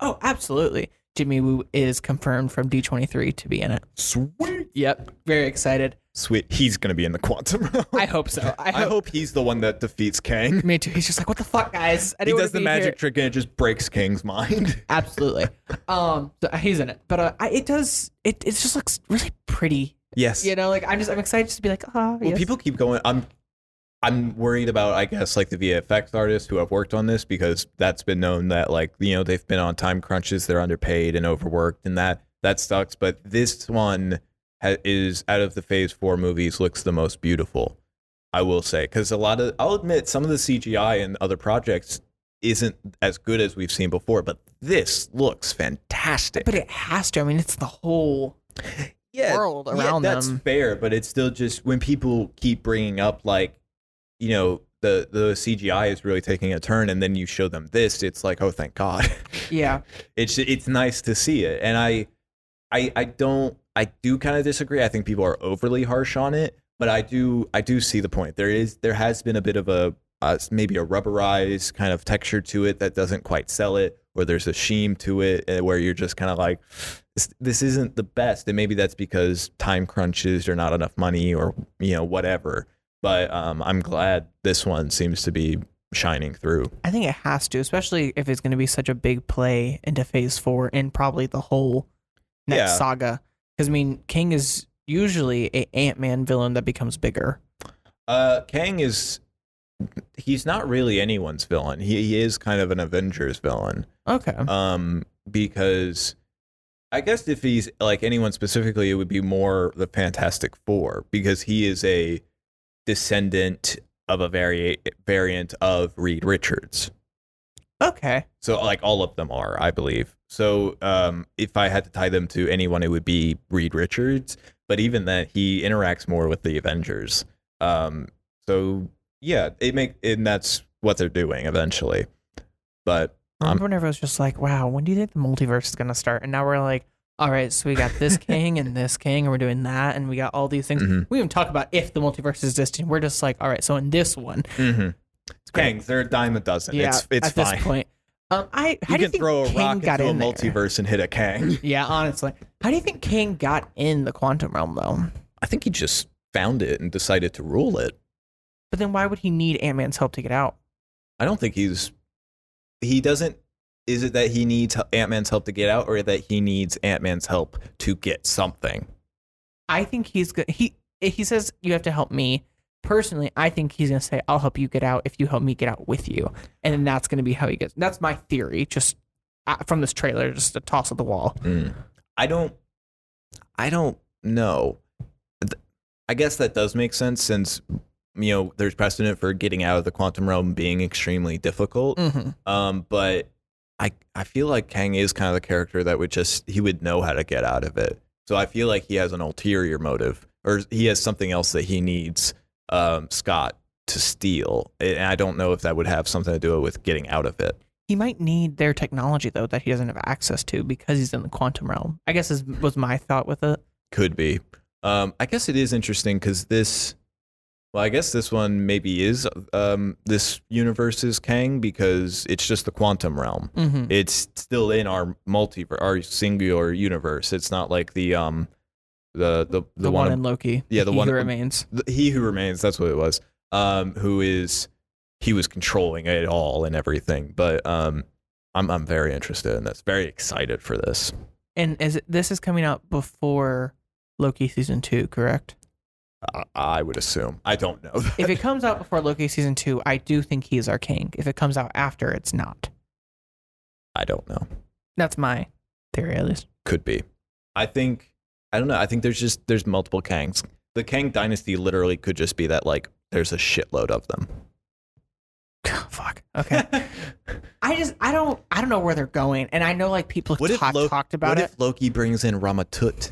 Oh, absolutely. Jimmy Woo is confirmed from D23 to be in it. Sweet. Yep. Very excited. Sweet. He's going to be in the quantum realm. I hope so. I I hope. hope he's the one that defeats Kang. Me too. He's just like, what the fuck, guys? I He does the magic here." trick and it just breaks Kang's mind. Absolutely. um, so he's in it, but uh, I, it does. It it just looks really pretty. yes. You know, like I'm just I'm excited just to be like, ah, Well, yes. people keep going. I'm I'm worried about I guess like the VFX artists who have worked on this because that's been known that like you know they've been on time crunches, they're underpaid and overworked, and that that sucks. But this one ha- is out of the Phase Four movies looks the most beautiful. I will say because a lot of I'll admit some of the CGI in other projects isn't as good as we've seen before, but this looks fantastic. But it has to. I mean, it's the whole yeah, world yeah, around that's them. That's fair, but it's still just when people keep bringing up like, you know, the the CGI is really taking a turn, and then you show them this, it's like, oh, thank God. Yeah. it's it's nice to see it, and I, I I don't I do kind of disagree. I think people are overly harsh on it, but I do I do see the point. There is there has been a bit of a uh, maybe a rubberized kind of texture to it that doesn't quite sell it, or there's a sheen to it uh, where you're just kind of like, this, this isn't the best, and maybe that's because time crunches or not enough money or you know whatever. But um, I'm glad this one seems to be shining through. I think it has to, especially if it's going to be such a big play into Phase Four and probably the whole next Yeah. saga. Because I mean, Kang is usually a Ant Man villain that becomes bigger. Uh, Kang is he's not really anyone's villain. He, he is kind of an Avengers villain. Okay. Um, because I guess if he's like anyone specifically, it would be more the Fantastic Four because he is a descendant of a vari- variant of Reed Richards. Okay. So like all of them are, I believe. So um, if I had to tie them to anyone, it would be Reed Richards. But even then, he interacts more with the Avengers. Um, so yeah, it make and that's what they're doing eventually. But I remember whenever I was just like, wow, when do you think the multiverse is going to start? And now we're like, all right, so we got this Kang and this Kang, and we're doing that, and we got all these things. Mhm. We even talk about if the multiverse is existing. We're just like, all right, so in this one, mm-hmm. Kangs, they're a dime a dozen. yeah, it's it's at fine. this point, um, I how you do you can think throw a King rock got into a in there? multiverse and hit a Kang. Yeah, honestly, how do you think Kang got in the quantum realm though? I think he just found it and decided to rule it. But then why would he need Ant Man's help to get out? I don't think he's. He doesn't. Is it that he needs Ant Man's help to get out, or that he needs Ant Man's help to get something? I think he's good. He he says you have to help me. Personally, I think he's gonna say I'll help you get out if you help me get out with you, and then that's gonna be how he gets. That's my theory, just uh, from this trailer, just a toss of the wall. Mm. I don't. I don't know. I guess that does make sense since you know there's precedent for getting out of the quantum realm being extremely difficult. Mm-hmm. Um, but I I feel like Kang is kind of the character that would just he would know how to get out of it. So I feel like he has an ulterior motive, or he has something else that he needs um, Scott to steal. And I don't know if that would have something to do with getting out of it. He might need their technology though that he doesn't have access to because he's in the quantum realm. I guess is was my thought with it. Could be. Um, I guess it is interesting because this. Well, I guess this one maybe is um, this universe's Kang because it's just the quantum realm. Mm-hmm. It's still in our multiverse, our singular universe. It's not like the um, the the the, The, one, one, in Loki. Yeah, the He one- who remains. the, he who remains. That's what it was. Um, who is he was controlling it all and everything. But um, I'm I'm very interested in this. Very excited for this. And is it, this is coming out before Loki season two, correct? I, I would assume. I don't know. if it comes out before Loki season two, I do think he is our Kang. If it comes out after, it's not. I don't know. That's my theory, at least. Could be. I think I don't know. I think there's just there's multiple Kangs. The Kang dynasty literally could just be that like there's a shitload of them. Fuck. Okay. I just I don't I don't know where they're going, and I know like people have What if talk, Lo- talked about what it. if Loki brings in Rama-Tut?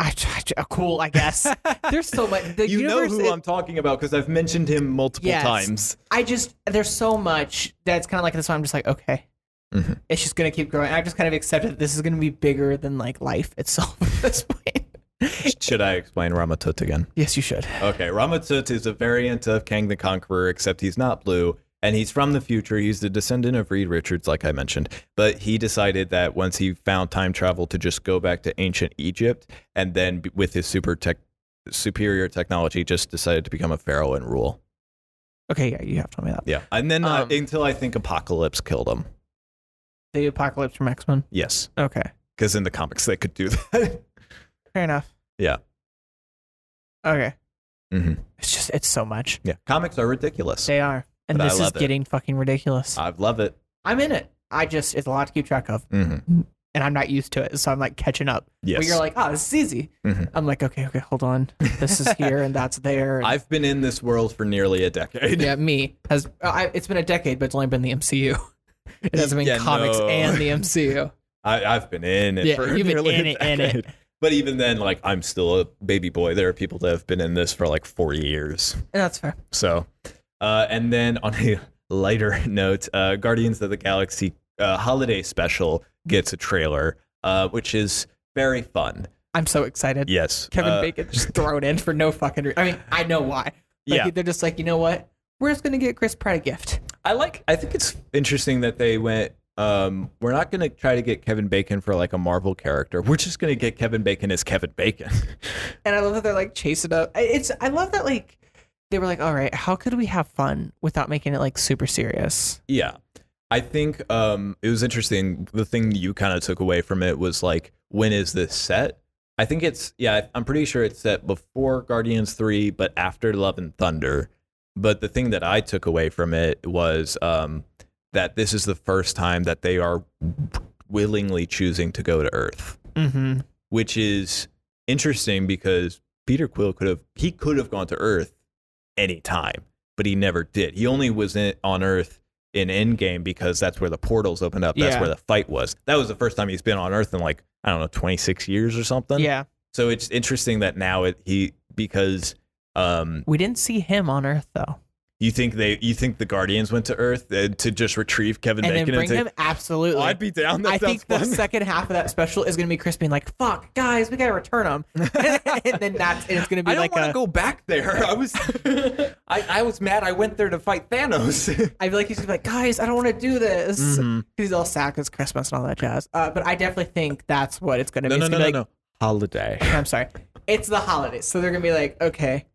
I, I- uh, cool, I guess. There's so much. The you know universe. who is- I'm talking about because I've mentioned him multiple Yes. times. I just there's so much that's kind of like this. One I'm just like, okay, Mhm. it's just gonna keep growing. I've just kind of accepted that this is gonna be bigger than like life itself at this point. Should I explain Rama-Tut again? yes, you should. Okay, Rama-Tut is a variant of Kang the Conqueror, except he's not blue, and he's from the future. He's the descendant of Reed Richards, like I mentioned. But he decided that once he found time travel to just go back to ancient Egypt, and then with his super tech, superior technology, just decided to become a pharaoh and rule. Okay, yeah, you have to tell me that. Yeah, and then uh, Um, until I think Apocalypse killed him. The apocalypse from X Men. Yes, Okay, because in the comics they could do that. fair enough. Yeah. Okay, hmm it's just it's so much. Yeah, comics are ridiculous. They are, and But I this is love it. getting fucking ridiculous. I love it. I'm in it. I just it's a lot to keep track of, hmm and I'm not used to it, so I'm like catching up. Yes, But you're like, oh, this is easy. Mhm. I'm like, okay, okay, hold on. This is here and that's there. and- I've been in this world for nearly a decade. yeah, me has. uh, I, it's been a decade, but it's only been the MCU. It hasn't been Yeah, comics no. and the MCU. I, I've been in it Yeah, for you've been in it, in it. But even then, like I'm still a baby boy. There are people that have been in this for like four years. That's fair. So, uh, and then on a lighter note, uh, Guardians of the Galaxy uh, holiday special gets a trailer, uh, which is very fun. I'm so excited. Yes, Kevin uh, Bacon just thrown in for no fucking. Re- I mean, I know why. Like, Yeah. they're just like, you know what? We're just gonna get Chris Pratt a gift. I like. I think it's interesting that they went. Um, we're not going to try to get Kevin Bacon for like a Marvel character. We're just going to get Kevin Bacon as Kevin Bacon. And I love that they're like chasing up. It's. I love that like they were like, all right, how could we have fun without making it like super serious? Yeah. I think um, it was interesting. The thing you kind of took away from it was like, when is this set? I think it's, yeah, I'm pretty sure it's set before Guardians 3, but after Love and Thunder. But the thing that I took away from it was um, that this is the first time that they are willingly choosing to go to Earth, Mm-hmm. which is interesting because Peter Quill could have, he could have gone to Earth anytime, but he never did. He only was in, on Earth in Endgame because that's where the portals opened up. That's Yeah. where the fight was. That was the first time he's been on Earth in like I don't know, 26 years or something. Yeah, So it's interesting that now it, he because um we didn't see him on Earth though, you think they you think the Guardians went to Earth uh, to just retrieve Kevin and then Bacon bring and him. Absolutely. Oh, I'd be down. That I think the second half of that special is gonna be Chris being like, "Fuck, guys, we gotta return him," and then that's and it's gonna be like, I don't want to go back there. I was I, I was mad. I went there to fight Thanos. I feel like he's gonna be like, "Guys, I don't want to do this." Mhm. He's all sad because Christmas and all that jazz. Uh, but I definitely think that's what it's gonna No, be. no, It's no, no, be no. Holiday. I'm sorry. It's the holidays, so they're gonna be like, "Okay,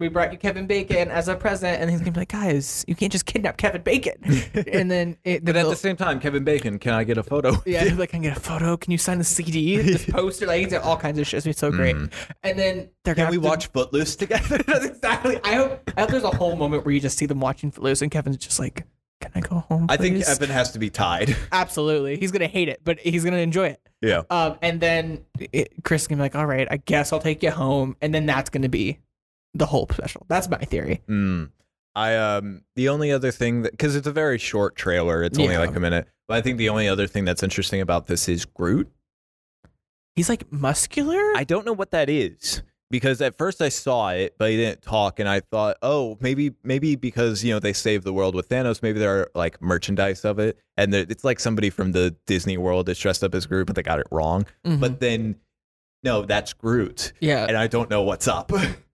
we brought you Kevin Bacon as a present," and he's gonna be like, "Guys, you can't just kidnap Kevin Bacon." and then, it, But at the same time, Kevin Bacon, can I get a photo? Yeah, he'll like, can I get a photo? Can you sign the CD, this poster? Like, he's all kinds of shit. It's so great. And then they're Can we to- watch Footloose together? That's exactly. I hope. I hope there's a whole moment where you just see them watching Footloose, and Kevin's just like, "Can I go home?" I think please?" Evan has to be tied. absolutely. He's gonna hate it, but he's gonna enjoy it. Yeah. Um, and then it, Chris can be like, "All right, I guess I'll take you home," and then that's gonna be the whole special. That's my theory. Mm. I um the only other thing that because it's a very short trailer, it's only Yeah. like a minute. But I think the only other thing that's interesting about this is Groot. He's like muscular. I don't know what that is because at first I saw it, but he didn't talk, and I thought, oh, maybe maybe because you know they saved the world with Thanos, maybe there are like merchandise of it, and it's like somebody from the Disney World is dressed up as Groot, but they got it wrong. Mhm. But then, no, that's Groot, yeah, and I don't know what's up.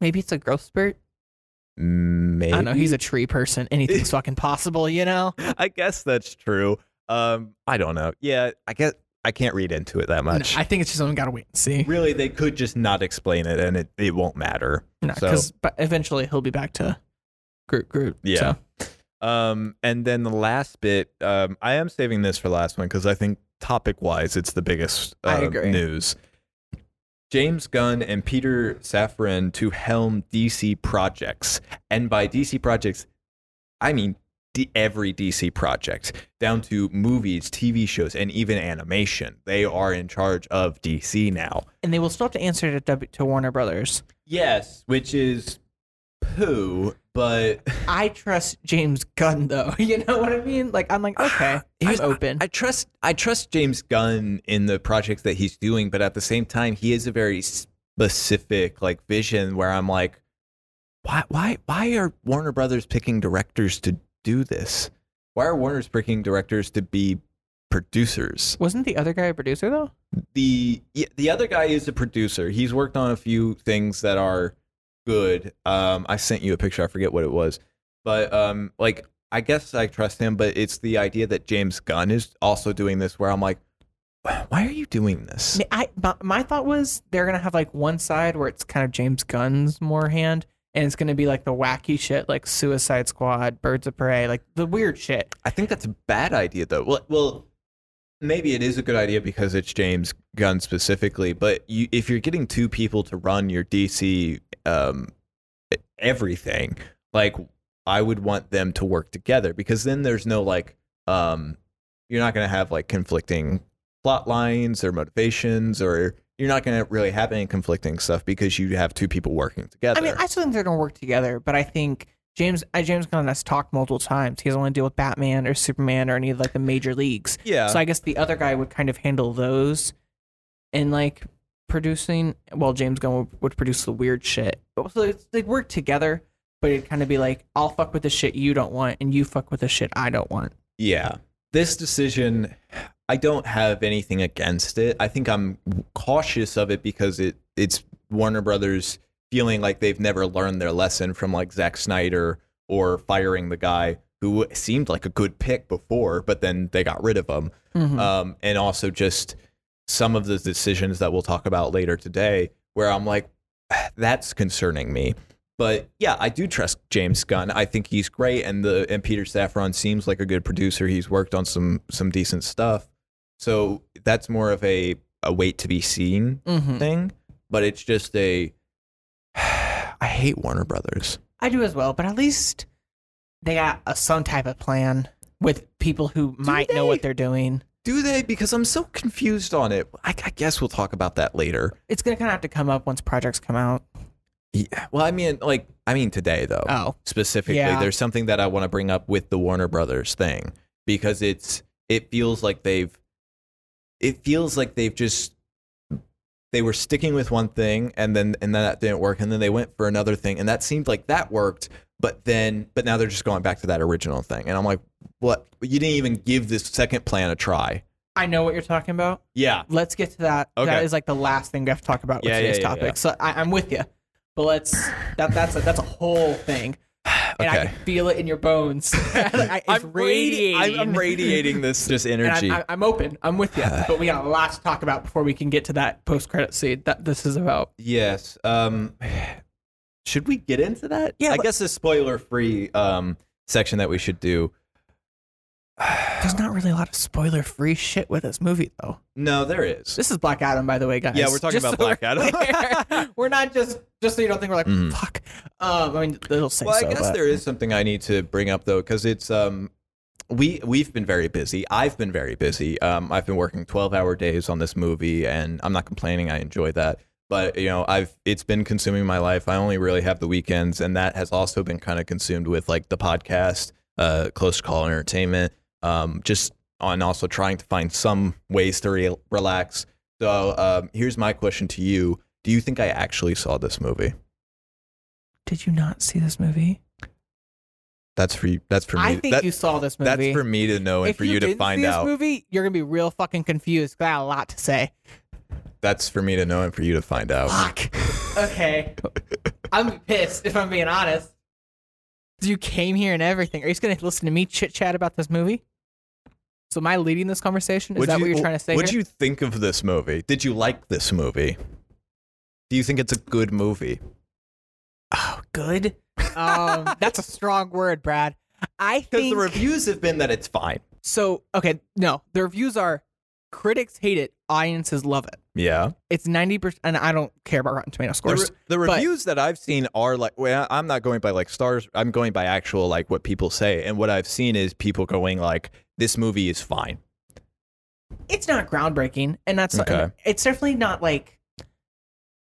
maybe it's a growth spurt. maybe I don't know. He's a tree person. Anything's fucking possible, you know. I guess that's true. Um, I don't know. Yeah, I guess I can't read into it that No, much. I think it's just something gotta wait and see. really, they could just not explain it, and it, it won't matter. No, So- because but eventually he'll be back to Groot. Groot. Yeah. So, Um, and then the last bit, um, I am saving this for last one because I think topic wise, it's the biggest uh, I agree. news. James Gunn and Peter Safran to helm DC projects, and by DC projects, I mean D- every DC project, down to movies, TV shows, and even animation. They are in charge of DC now. and they will still have to answer to w- to Warner Brothers. Yes, which is poo, but I trust James Gunn though. You know what I mean? Like I'm like okay, I'm open. I trust I trust James Gunn in the projects that he's doing, but at the same time, he has a very specific like vision where I'm like, why why why are Warner Brothers picking directors to do this? Why are Warner's picking directors to be producers? Wasn't the other guy a producer though? The the other guy is a producer. He's worked on a few things that are good. Um, I sent you a picture. I forget what it was, but um, like I guess I trust him. But it's the idea that James Gunn is also doing this, where I'm like, why are you doing this? I, my, my thought was they're gonna have like one side where it's kind of James Gunn's more hand, and it's gonna be like the wacky shit like Suicide Squad, Birds of Prey, like the weird shit. I think that's a bad idea, though. Well, well, maybe it is a good idea because it's James Gunn specifically. But you, if you're getting two people to run your DC um, everything, like I would want them to work together because then there's no like, um, you're not going to have like conflicting plot lines or motivations, or you're not going to really have any conflicting stuff because you have two people working together. I mean, I still think they're gonna work together, but I think James uh, James Gunn has talked multiple times. He doesn't want to deal with Batman or Superman or any of like the major leagues. yeah. So I guess the other guy would kind of handle those, and like producing. Well, James Gunn would, would produce the weird shit. So it's, they work together, but it'd kind of be like, I'll fuck with the shit you don't want, and you fuck with the shit I don't want. Yeah. This decision, I don't have anything against it. I think I'm cautious of it because it it's Warner Brothers feeling like they've never learned their lesson from like Zack Snyder or firing the guy who seemed like a good pick before, but then they got rid of him. Mhm. Um, and also just some of the decisions that we'll talk about later today, where I'm like, that's concerning me. But yeah, I do trust James Gunn. I think he's great, and the and Peter Safran seems like a good producer. He's worked on some some decent stuff, so that's more of a a wait to be seen Mhm. thing. But it's just a I hate Warner Brothers. I do as well, but at least they got a, some type of plan with people who might know what they're doing. Do they? Because I'm so confused on it. I, I guess we'll talk about that later. It's gonna kind of have to come up once projects come out. Yeah. Well, I mean, like, I mean today though. Oh, specifically Yeah. there's something that i want to bring up with the warner brothers thing because it's it feels like they've it feels like they've just they were sticking with one thing and then and then that didn't work and then they went for another thing and that seemed like that worked but then but now they're just going back to that original thing and i'm like what you didn't even give this second plan a try I know what you're talking about. yeah Let's get to that. That Okay. is like the last thing we have to talk about with Yeah, today's yeah, topic. yeah. So I, I'm with you, but let's that that's a, that's a whole thing, and I can feel it in your bones. Like, I- it's I'm, radiating. I'm, I'm radiating this just And energy I'm, I'm open. I'm with you, but we got a lot to talk about before we can get to that post credit scene that this is about. Yes. Um, should we get into that? Yeah, I guess a spoiler free um, section that we should do. There's not really a lot of spoiler free shit with this movie though. No, there is. This is Black Adam, by the way, guys. Yeah, we're talking Just about so Black we're Adam. we're not just just so you don't think we're like Mhm. fuck. Um, I mean, they'll say well, so. I guess but- there is something I need to bring up though, because it's um, we we've been very busy. I've been very busy. Um, I've been working twelve hour days on this movie, and I'm not complaining. I enjoy that. but you know, I've it's been consuming my life. I only really have the weekends, and that has also been kind of consumed with like the podcast, uh, Close Call Entertainment, um, just on also trying to find some ways to re- relax. So um, here's my question to you: Do you think I actually saw this movie? Did you not see this movie? That's for you. That's for me. I think that- you saw this movie. that's for me to know and if for you, to didn't find see out. This movie, you're gonna be real fucking confused. got a lot to say. That's for me to know and for you to find out. Fuck. okay. I'm pissed if I'm being honest. You came here and everything. Are you just gonna listen to me chit chat about this movie? So am I leading this conversation? Is What'd that what you- you're trying to say? What'd here? you think of this movie? Did you like this movie? Do you think it's a good movie? Oh, good. Um, that's a strong word, Brad. I Because think the reviews have been that it's fine. so. Okay, no, the reviews are critics hate it, audiences love it. Yeah. It's ninety percent, and I don't care about Rotten Tomato The, scores. re- the but- reviews that I've seen are like, well, I'm not going by like stars. I'm going by actual like what people say, and what I've seen is people going like, "This movie is fine." it's not groundbreaking, and that's Okay. it's definitely not like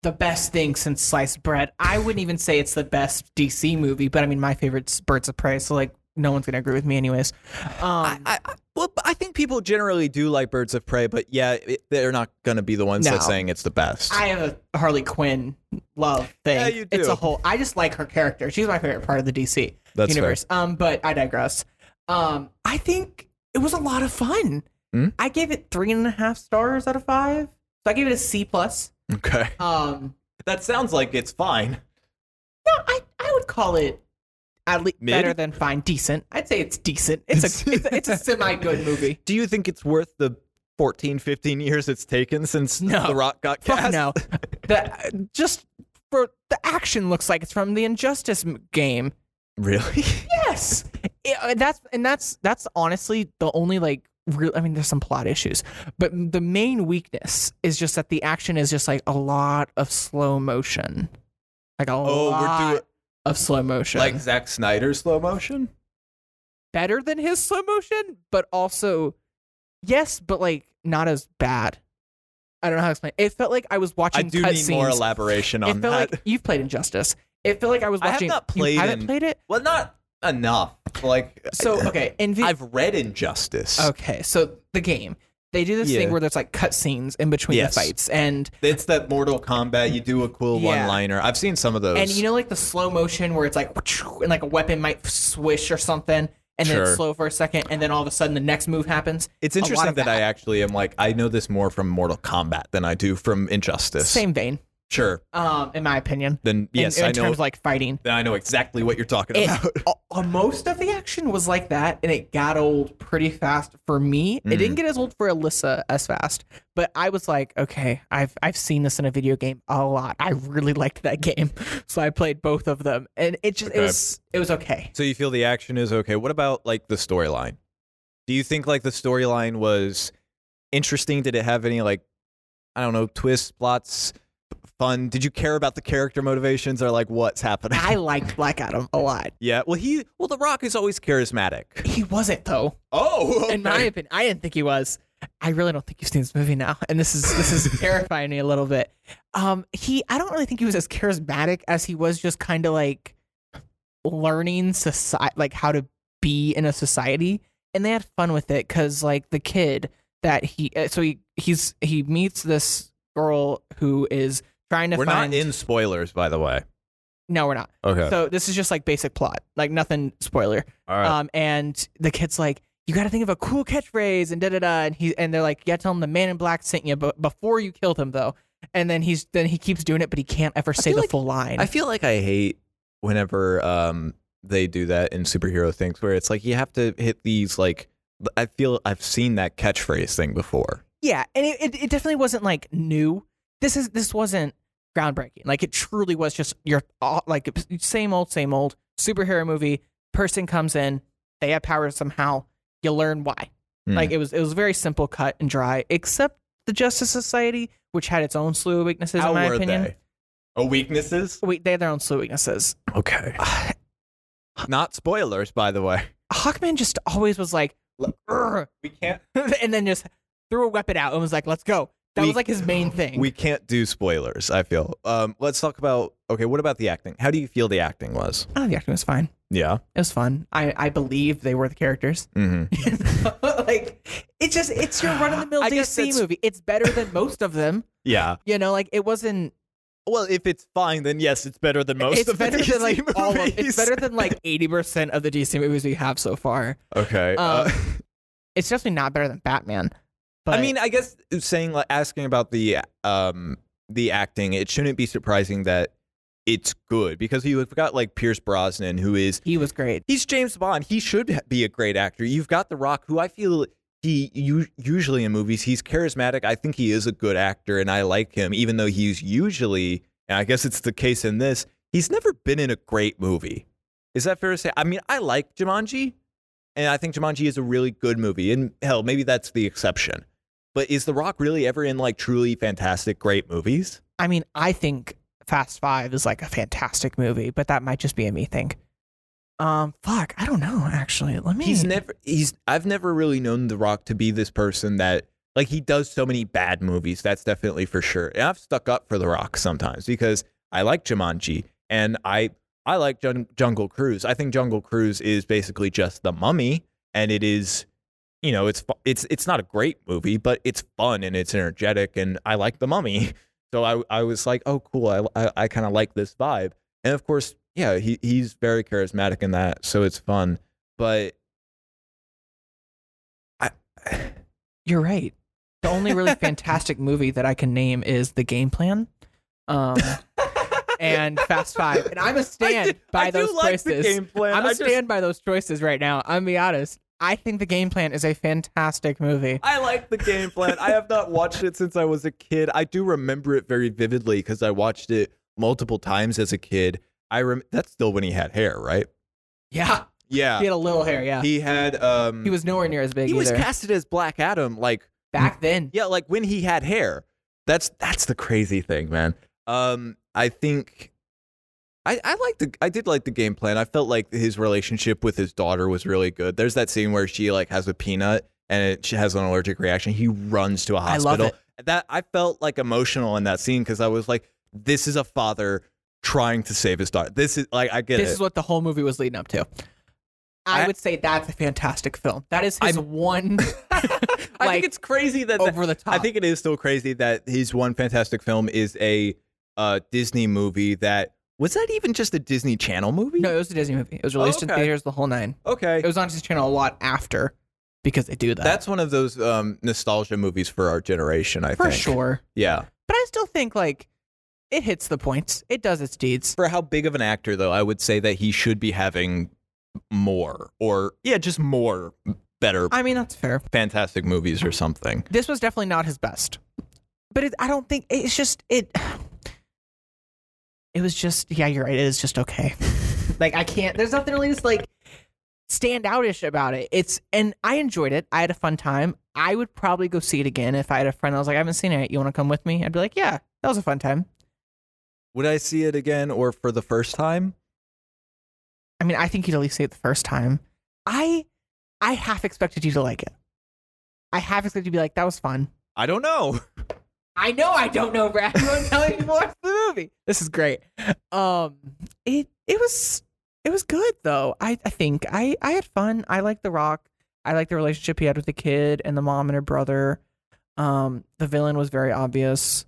the best thing since sliced bread. I wouldn't even say it's the best DC movie, but I mean my favorite's Birds of Prey, so like no one's gonna agree with me anyways. Um, I, I, well, I think people generally do like Birds of Prey, but yeah, it, they're not going to be the ones No. that's saying it's the best. I have a Harley Quinn love thing. Yeah, you do. It's a whole. I just like her character. She's my favorite part of the DC that's universe. Um, but I digress. Um, I think it was a lot of fun. Hmm? I gave it three and a half stars out of five. So I gave it a C plus. Okay. Um, That sounds like it's fine. no, I I would call it at least better than fine, decent. I'd say it's decent. It's a it's a, it's a semi good movie. Do you think it's worth the 14, 15 years it's taken since No. The Rock got Fuck cast? no, the just for the action looks like it's from the Injustice game. Really? Yes, It- uh, that's and that's that's honestly the only like real. I mean, there's some plot issues, but the main weakness is just that the action is just like a lot of slow motion, like a Oh, we're lot doing- of slow motion. like Zack Snyder's slow motion? better than his slow motion, but also yes, but like not as bad. I don't know how to explain. It it felt like I was watching. I watching do need more cutscenes. elaboration It on felt that. like you've played Injustice. It felt like I was I have watching. not you played haven't in- played it. well, not enough. Like So okay, in I've read Injustice. Okay, so the game they do this Yeah. thing where there's like cutscenes in between Yes. the fights, and It's that Mortal Kombat. You do a cool Yeah. one-liner. I've seen some of those. and you know like the slow motion where it's like and like a weapon might swish or something, and then Sure. it's slow for a second, and then all of a sudden the next move happens. it's interesting of that, I actually am like I know this more from Mortal Kombat than I do from Injustice. Same vein, Sure. um, in my opinion. Then yes, in, in I know. terms of like fighting. then I know exactly what you're talking It, about. uh, most of the action was like that, and it got old pretty fast for me. It Mm. didn't get as old for Alyssa as fast, but I was like, okay, I've I've seen this in a video game a lot. I really liked that game, so I played both of them, and it just Okay. it was it was okay. So you feel the action is okay. What about like the storyline? Do you think like the storyline was interesting? Did it have any like I don't know twists, plots, fun? Did you care about the character motivations or like what's happening? I liked Black Adam a lot. yeah. Well, he well the Rock is always charismatic. He wasn't though, Oh, in my opinion. I didn't think he was. I really don't think you've seen this movie now, and this is this is terrifying me a little bit. Um, he I don't really think he was as charismatic as he was just kind of like learning society, like how to be in a society, and they had fun with it because like the kid that he uh, so he he's he meets this girl who is trying to we're find. not in spoilers, by the way. no, we're not. Okay. So this is just like basic plot, like nothing spoiler. All right. Um, and the kid's like, "You got to think of a cool catchphrase," and da da da. And he and they're like, "Yeah, tell him the Man in Black sent you, but before you killed him, though." And then he's then he keeps doing it, but he can't ever say the like- full line. I feel like I hate whenever um they do that in superhero things where it's like you have to hit these like I feel I've seen that catchphrase thing before. yeah, and it, it, it definitely wasn't like new. This is this wasn't groundbreaking. Like it truly was just your like same old same old superhero movie. Person comes in, they have powers somehow. You learn why. Hmm. Like it was it was very simple, cut and dry. Except the Justice Society, which had its own slew of weaknesses, How in my were opinion. they? Oh, weaknesses? Wait, they had their own slew of weaknesses. Okay. Not spoilers, by the way. Hawkman just always was like, "Urgh," We can't. and then just threw a weapon out and was like, "Let's go." That we- was like his main thing. We can't do spoilers. I feel. Um, let's talk about. Okay, what about the acting? How do you feel the acting was? oh, the acting was fine. Yeah. It was fun. I I believe they were the characters. Mm-hmm. like it's just it's your run of the mill DC movie. It's better than most of them. Yeah. You know, like it wasn't. Well, if it's fine, then yes, it's better than most it's of the better DC than like all of. movies. It's better than like eighty percent of the DC movies we have so far. Okay. uh, Um, It's definitely not better than Batman. But I mean, I guess saying like asking about the um the acting, it shouldn't be surprising that it's good because you've got like Pierce Brosnan, who is he was great. he's James Bond. He should be a great actor. You've got The Rock, who I feel he u- usually in movies he's charismatic. I think he is a good actor, and I like him, even though he's usually, and I guess it's the case in this. He's never been in a great movie. Is that fair to say? I mean, I like Jumanji, and I think Jumanji is a really good movie. And hell, maybe that's the exception. But is The Rock really ever in like truly fantastic, great movies? I mean, I think Fast Five is like a fantastic movie, but that might just be a me thing. Um, fuck, I don't know. Actually, let me. He's never he's I've never really known The Rock to be this person that like he does so many bad movies. That's definitely for sure. And I've stuck up for The Rock sometimes because I like Jumanji and I I like Jun- Jungle Cruise. I think Jungle Cruise is basically just The Mummy and it is you know, it's it's it's not a great movie, but it's fun and it's energetic and I like The Mummy. So I I was like, "Oh, cool. I I, I kind of like this vibe." And of course, yeah, he he's very charismatic in that, so it's fun. But I You're right. The only really fantastic movie that I can name is The Game Plan, um, and Fast Five. And I'm a stand I by those like choices. The game plan. I'm I a just- stand by those choices right now. I'm be honest. I think The Game Plan is a fantastic movie. I like the game plan. I have not watched it since I was a kid. I do remember it very vividly because I watched it multiple times as a kid. I rem- that's still when he had hair, right? Yeah, Yeah. he had a little hair. Yeah, he, had um He was nowhere near as big he was casted as Black Adam like back then. Yeah, like when he had hair. That's that's the crazy thing, man. Um, I think I I like the I did like the game plan. I felt like his relationship with his daughter was really good. There's that scene where she like has a peanut and it, she has an allergic reaction. He runs to a I love hospital. That I felt like emotional in that scene because I was like, this is a father trying to save his daughter. This is like I get This it. is what the whole movie was leading up to. I, I- would say that's a fantastic film. That is his I'm- one I think it's crazy that over the top. I think it is still crazy that his one fantastic film is a uh, Disney movie that was that even just a Disney Channel movie? no, it was a Disney movie. It was released in okay. theaters the whole nine. Okay. It was on Disney Channel a lot after because they do that. That's one of those um, nostalgia movies for our generation, I for think. sure. Yeah. But I still think like it hits the points. It does its deeds. For how big of an actor though, I would say that he should be having more or yeah, just more better I mean, that's fair. fantastic movies or something. This was definitely not his best. But it, I don't think it's just it. It was just yeah, you're right. It is just okay. like I can't. There's nothing really just like stand outish about it. It's and I enjoyed it. I had a fun time. I would probably go see it again if I had a friend that was like, I haven't seen it. You want to come with me? I'd be like, yeah, that was a fun time. Would I see it again or for the first time? I mean, I think you'd at least see it the first time. I I half expected you to like it. I half expected you to be like, that was fun. I don't know. I know I don't know, Brad. You won't tell me to watch the movie. This is great. Um, it it was it was good though. I I think I I had fun. I like The Rock. I like the relationship he had with the kid and the mom and her brother. Um, the villain was very obvious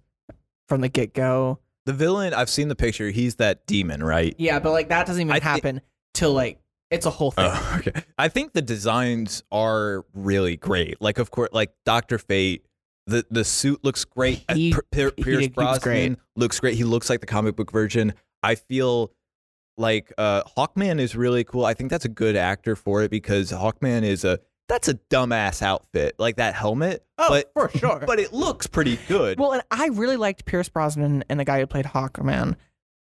from the get go. The villain, I've seen the picture. He's that demon, right? Yeah, but like that doesn't even I happen till like it's a whole thing. Oh, okay. I think the designs are really great. Like, of course, like Doctor Fate. The the suit looks great. Uh, He- P- Pier- Pierce he was great. Brosnan looks great. He looks like the comic book version. I feel like uh, Hawkman is really cool. I think that's a good actor for it because Hawkman is a that's a dumbass outfit, like that helmet. Oh, but for sure. but it looks pretty good. Well, and I really liked Pierce Brosnan and the guy who played Hawkman.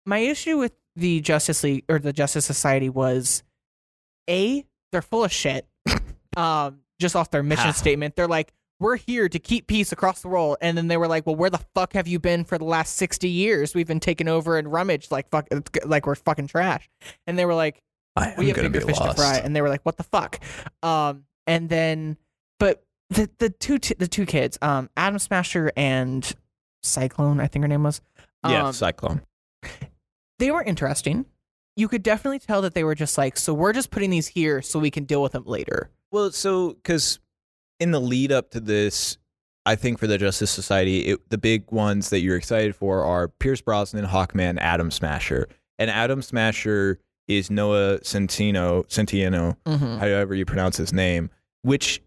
My issue with the Justice League or the Justice Society was a they're full of shit. um, just off their mission How? statement, they're like, "We're here to keep peace across the world," and then they were like, "Well, where the fuck have you been for the last sixty years? We've been taken over and rummaged like fuck, like we're fucking trash." And they were like, we have bigger fish lost. to fry and they were like what the fuck um and then but the the two t- the two kids, um, Atom Smasher and Cyclone, I think her name was. yeah, Um, Cyclone. they were interesting. You could definitely tell that they were just like, so we're just putting these here so we can deal with them later. Well, so because in the lead up to this, I think for the Justice Society, it, the big ones that you're excited for are Pierce Brosnan, Hawkman, Atom Smasher, and Atom Smasher is Noah Centino, Centino, Mm-hmm. however you pronounce his name, which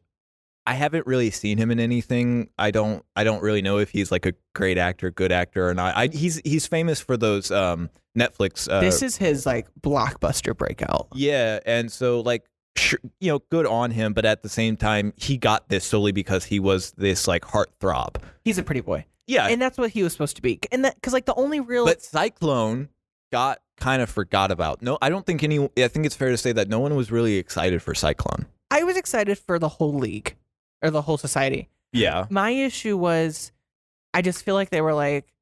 I haven't really seen him in anything. I don't I don't really know if he's like a great actor, good actor or not. I, he's he's famous for those um, Netflix. Uh, this is his like blockbuster breakout. yeah, and so like sure, you know, good on him, but at the same time, he got this solely because he was this like heartthrob. He's a pretty boy, Yeah, and that's what he was supposed to be. And that because like the only real but Cyclone got kind of forgot about. No, I don't think any. I think it's fair to say that no one was really excited for Cyclone. I was excited for the whole league or the whole society. Yeah, My issue was I just feel like they were like,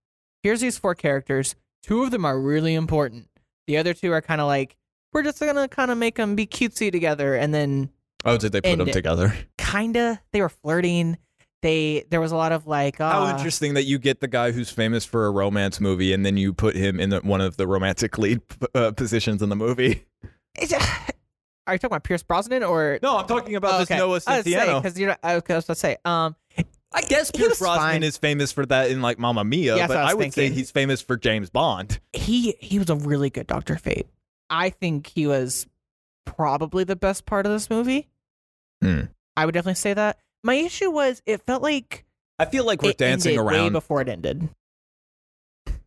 here's these four characters. Two of them are really important. The other two are kind of like, we're just gonna kind of make them be cutesy together, and then oh, did they put them it. together? kinda they were flirting. They there was a lot of like, How uh, interesting that you get the guy who's famous for a romance movie, and then you put him in the, one of the romantic lead uh, positions in the movie. Are you talking about Pierce Brosnan or? No, I'm talking about Oh, this. Noah Centineo. because you know, I was to say, um, I guess Pierce Brosnan fine. is famous for that in like Mamma Mia, that's but I I would say he's famous for James Bond. he he was a really good Doctor Fate. I think he was probably the best part of this movie. Hmm. I would definitely say that. My issue was it felt like I feel like we're dancing ended way around. before it ended.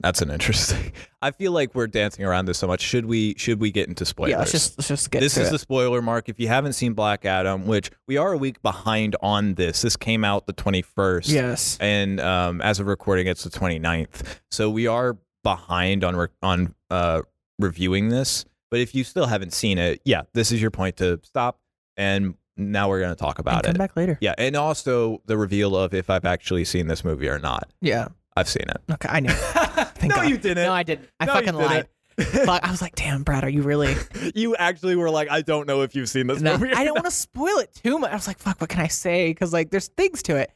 That's an interesting. I feel like we're dancing around this so much. Should we? Should we get into spoilers? Yeah, let's just let's just get this to is it. the spoiler mark. If you haven't seen Black Adam, which we are a week behind on this, this came out the 21st. yes. and um, as of recording, it's the 29th. So we are behind on re- on uh, reviewing this. But if you still haven't seen it, yeah, this is your point to stop. And now we're going to talk And about come it. back later. Yeah, and also the reveal of if I've actually seen this movie or not. Yeah. I've seen it. Okay, I knew. Thank no, God. you didn't. No, I didn't. I No, fucking lied. didn't. Fuck, I was like, damn, Brad, are you really? you actually were like, I don't know if you've seen this No, movie. or I don't not." want to spoil it too much. I was like, fuck, what can I say? Because like, there's things to it.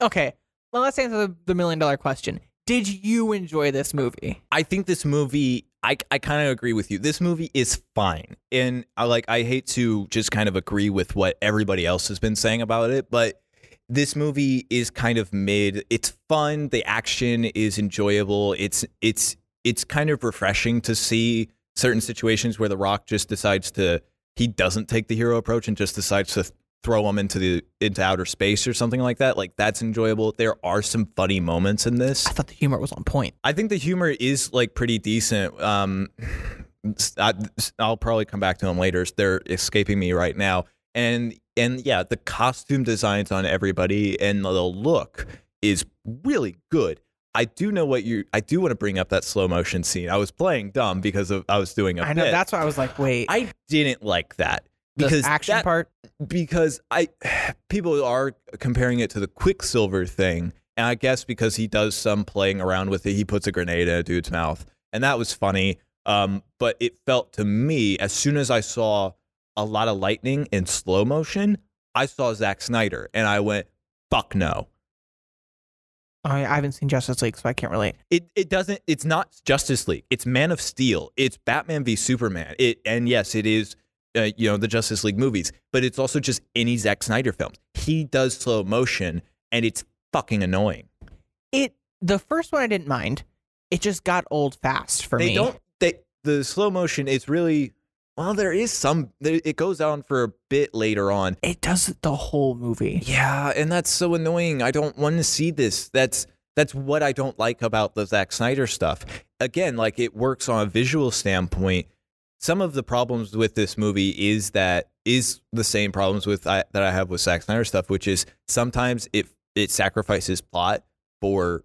Okay, well, let's answer the, the million dollar question. Did you enjoy this movie? I think this movie. I, I kind of agree with you. This movie is fine, and I like. I hate to just kind of agree with what everybody else has been saying about it, but this movie is kind of mid. It's fun. The action is enjoyable. It's it's it's kind of refreshing to see certain situations where The Rock just decides to he doesn't take the hero approach and just decides to throw them into the into outer space or something like that. Like that's enjoyable. There are some funny moments in this. I thought the humor was on point. I think the humor is like pretty decent. Um, I, I'll probably come back to them later. They're escaping me right now. And and yeah, the costume designs on everybody and the look is really good. I do know what you. I do want to bring up that slow motion scene. I was playing dumb because of I was doing a I know bit. that's why I was like, wait, I didn't like that the because action that- part. because I people are comparing it to the Quicksilver thing, and I guess because he does some playing around with it, he puts a grenade in a dude's mouth, and that was funny. Um, but it felt to me as soon as I saw a lot of lightning in slow motion, I saw Zack Snyder, and I went, "Fuck no." I, I haven't seen Justice League, so I can't relate. It it doesn't. It's not Justice League. It's Man of Steel. It's Batman v Superman. It and yes, it is. Uh, you know the Justice League movies, but it's also just any Zack Snyder films. He does slow motion, and it's fucking annoying. It the first one I didn't mind. It just got old fast for they me. don't. They the slow motion is really well. There is some. It goes on for a bit later on. It does the whole movie. Yeah, and that's so annoying. I don't want to see this. That's that's what I don't like about the Zack Snyder stuff. Again, like it works on a visual standpoint. Some of the problems with this movie is that is the same problems with I, that I have with Zack Snyder stuff, which is sometimes it it sacrifices plot for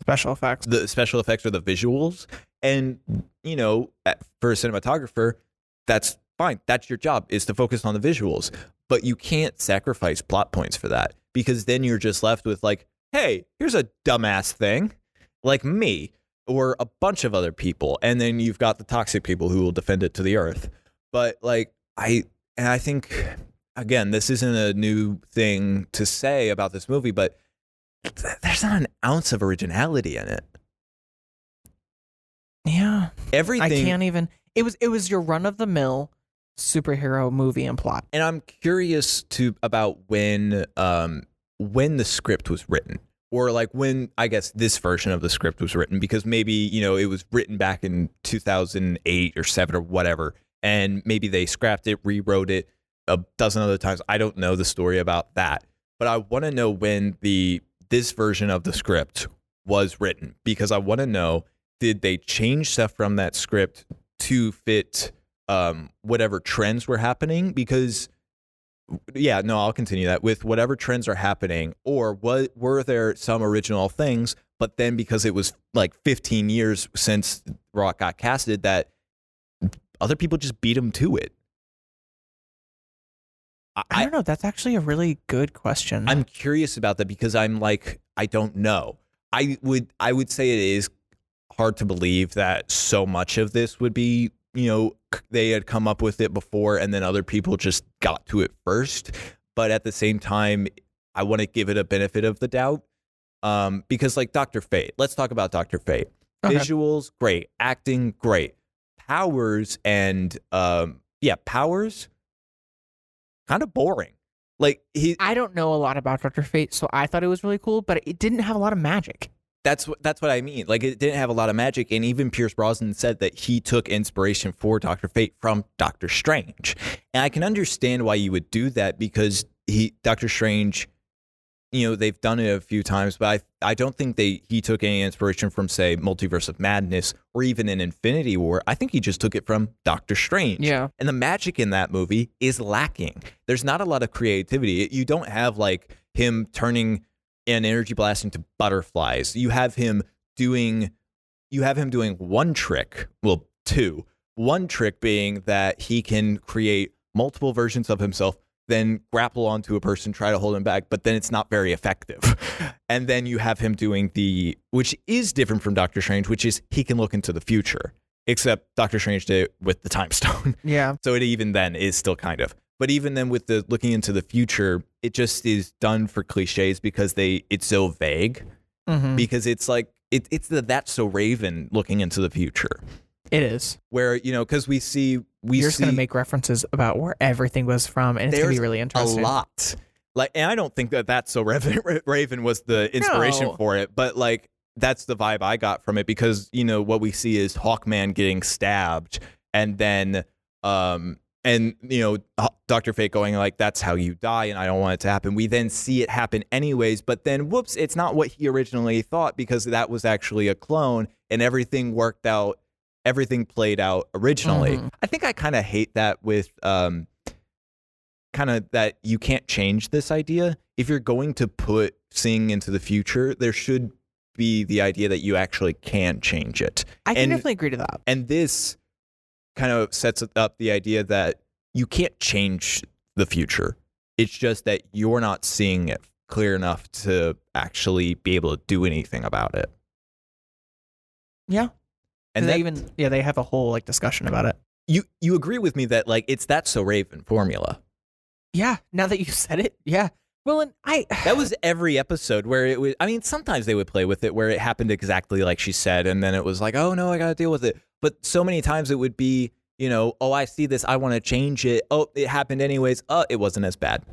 Special effects. the special effects or the visuals. And you know, for a cinematographer, that's fine. That's your job is to focus on the visuals. But you can't sacrifice plot points for that because then you're just left with like, hey, here's a dumbass thing, like me or a bunch of other people, and then you've got the toxic people who will defend it to the earth. But like I and I think again, this isn't a new thing to say about this movie, but th- there's not an ounce of originality in it. Yeah. Everything, I can't even. It was it was your run of the mill superhero movie and plot. and I'm curious to about when um when the script was written or like when I guess this version of the script was written because maybe you know it was written back in 2008 or 7 or whatever and maybe they scrapped it rewrote it a dozen other times. I don't know the story about that but I want to know when the this version of the script was written because I want to know did they change stuff from that script to fit um, whatever trends were happening? Because yeah no i'll continue that with whatever trends are happening or what were there some original things but then because it was like 15 years since rock got casted that other people just beat him to it I I, don't know. That's actually a really good question. I'm curious about that because I'm like I don't know. I would I would say it is hard to believe that so much of this would be you know they had come up with it before and then other people just got to it first. But at the same time, I want to give it a benefit of the doubt um, because like Doctor Fate. Let's talk about Doctor Fate. Okay. Visuals great, acting great, powers and um, yeah powers kind of boring. Like he I don't know a lot about Doctor Fate, so I thought it was really cool, but it didn't have a lot of magic. That's what that's what I mean. Like it didn't have a lot of magic, and even Pierce Brosnan said that he took inspiration for Doctor Fate from Doctor Strange, and I can understand why you would do that because he Doctor Strange, you know, they've done it a few times, but I I don't think they he took any inspiration from say Multiverse of Madness or even in Infinity War. I think he just took it from Doctor Strange. Yeah. And the magic in that movie is lacking. There's not a lot of creativity. You don't have like him turning an energy blasting to butterflies. You have him doing you have him doing one trick, well, two. One trick being that he can create multiple versions of himself, then grapple onto a person, try to hold him back, but then it's not very effective. and then you have him doing the which is different from Doctor Strange, which is he can look into the future. Except Doctor Strange did it with the time stone. Yeah. So it even then is still kind of. But even then with the looking into the future, it just is done for cliches because they it's so vague. hmm Because it's like it, it's the that's so Raven looking into the future. It is. Where, you know, because we see we You're see just gonna make references about where everything was from, and it's gonna be really interesting. a lot. Like and I don't think that that's so Raven, Raven was the inspiration No. for it, but like that's the vibe I got from it because you know what we see is Hawkman getting stabbed and then um and you know Dr. Fate going like that's how you die and I don't want it to happen. We then see it happen anyways, but then whoops, it's not what he originally thought because that was actually a clone and everything worked out everything played out originally. Mhm. I think I kind of hate that with um kind of that you can't change this idea. If you're going to put seeing into the future, there should be the idea that you actually can change it. I can And- definitely agree to that. And this kind of sets up the idea that you can't change the future. It's just that you're not seeing it clear enough to actually be able to do anything about it. Yeah. And And they that, even yeah they have a whole like discussion about it. you you agree with me that like it's that so Raven formula. Yeah. Now that you said it, yeah. Well, and I That was every episode where it was. I mean, sometimes they would play with it where it happened exactly like she said, and then it was like, oh no, I got to deal with it. But so many times it would be, you know, oh, I see this, I want to change it. Oh, it happened anyways. Oh, it wasn't as bad.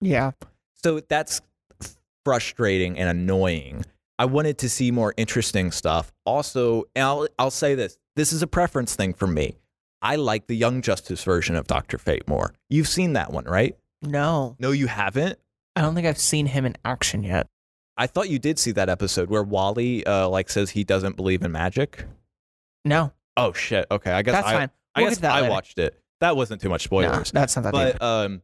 yeah. So that's frustrating and annoying. I wanted to see more interesting stuff. Also, and I'll, I'll say this this is a preference thing for me. I like the Young Justice version of Dr. Fate more. You've seen that one, right? No, No, you haven't? I don't think I've seen him in action yet. I thought you did see that episode where Wally uh, like says he doesn't believe in magic. No, Oh shit. Okay, I guess that's I, fine. I We'll guess that I later. watched it. That wasn't too much No, spoilers. that's not that deep. but um,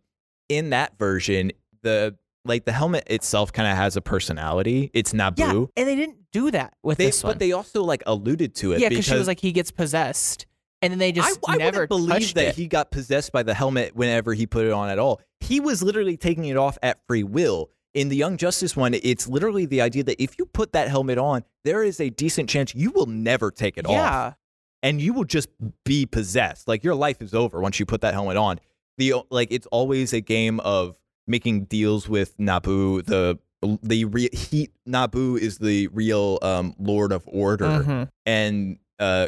in that version, the like the helmet itself kind of has a personality. It's Nabu. Yeah, and they didn't do that with They, this one. but they also like alluded to it. yeah, because she was like he gets possessed, and then they just I, I never wouldn't believe that it. he got possessed by the helmet whenever he put it on at all. He was literally taking it off at free will. In the Young Justice one, it's literally the idea that if you put that helmet on, there is a decent chance you will never take it off. yeah, and you will just be possessed. Like your life is over once you put that helmet on. the like it's always a game of making deals with Nabu. The the re- he Nabu is the real um, Lord of Order, Mhm. and uh,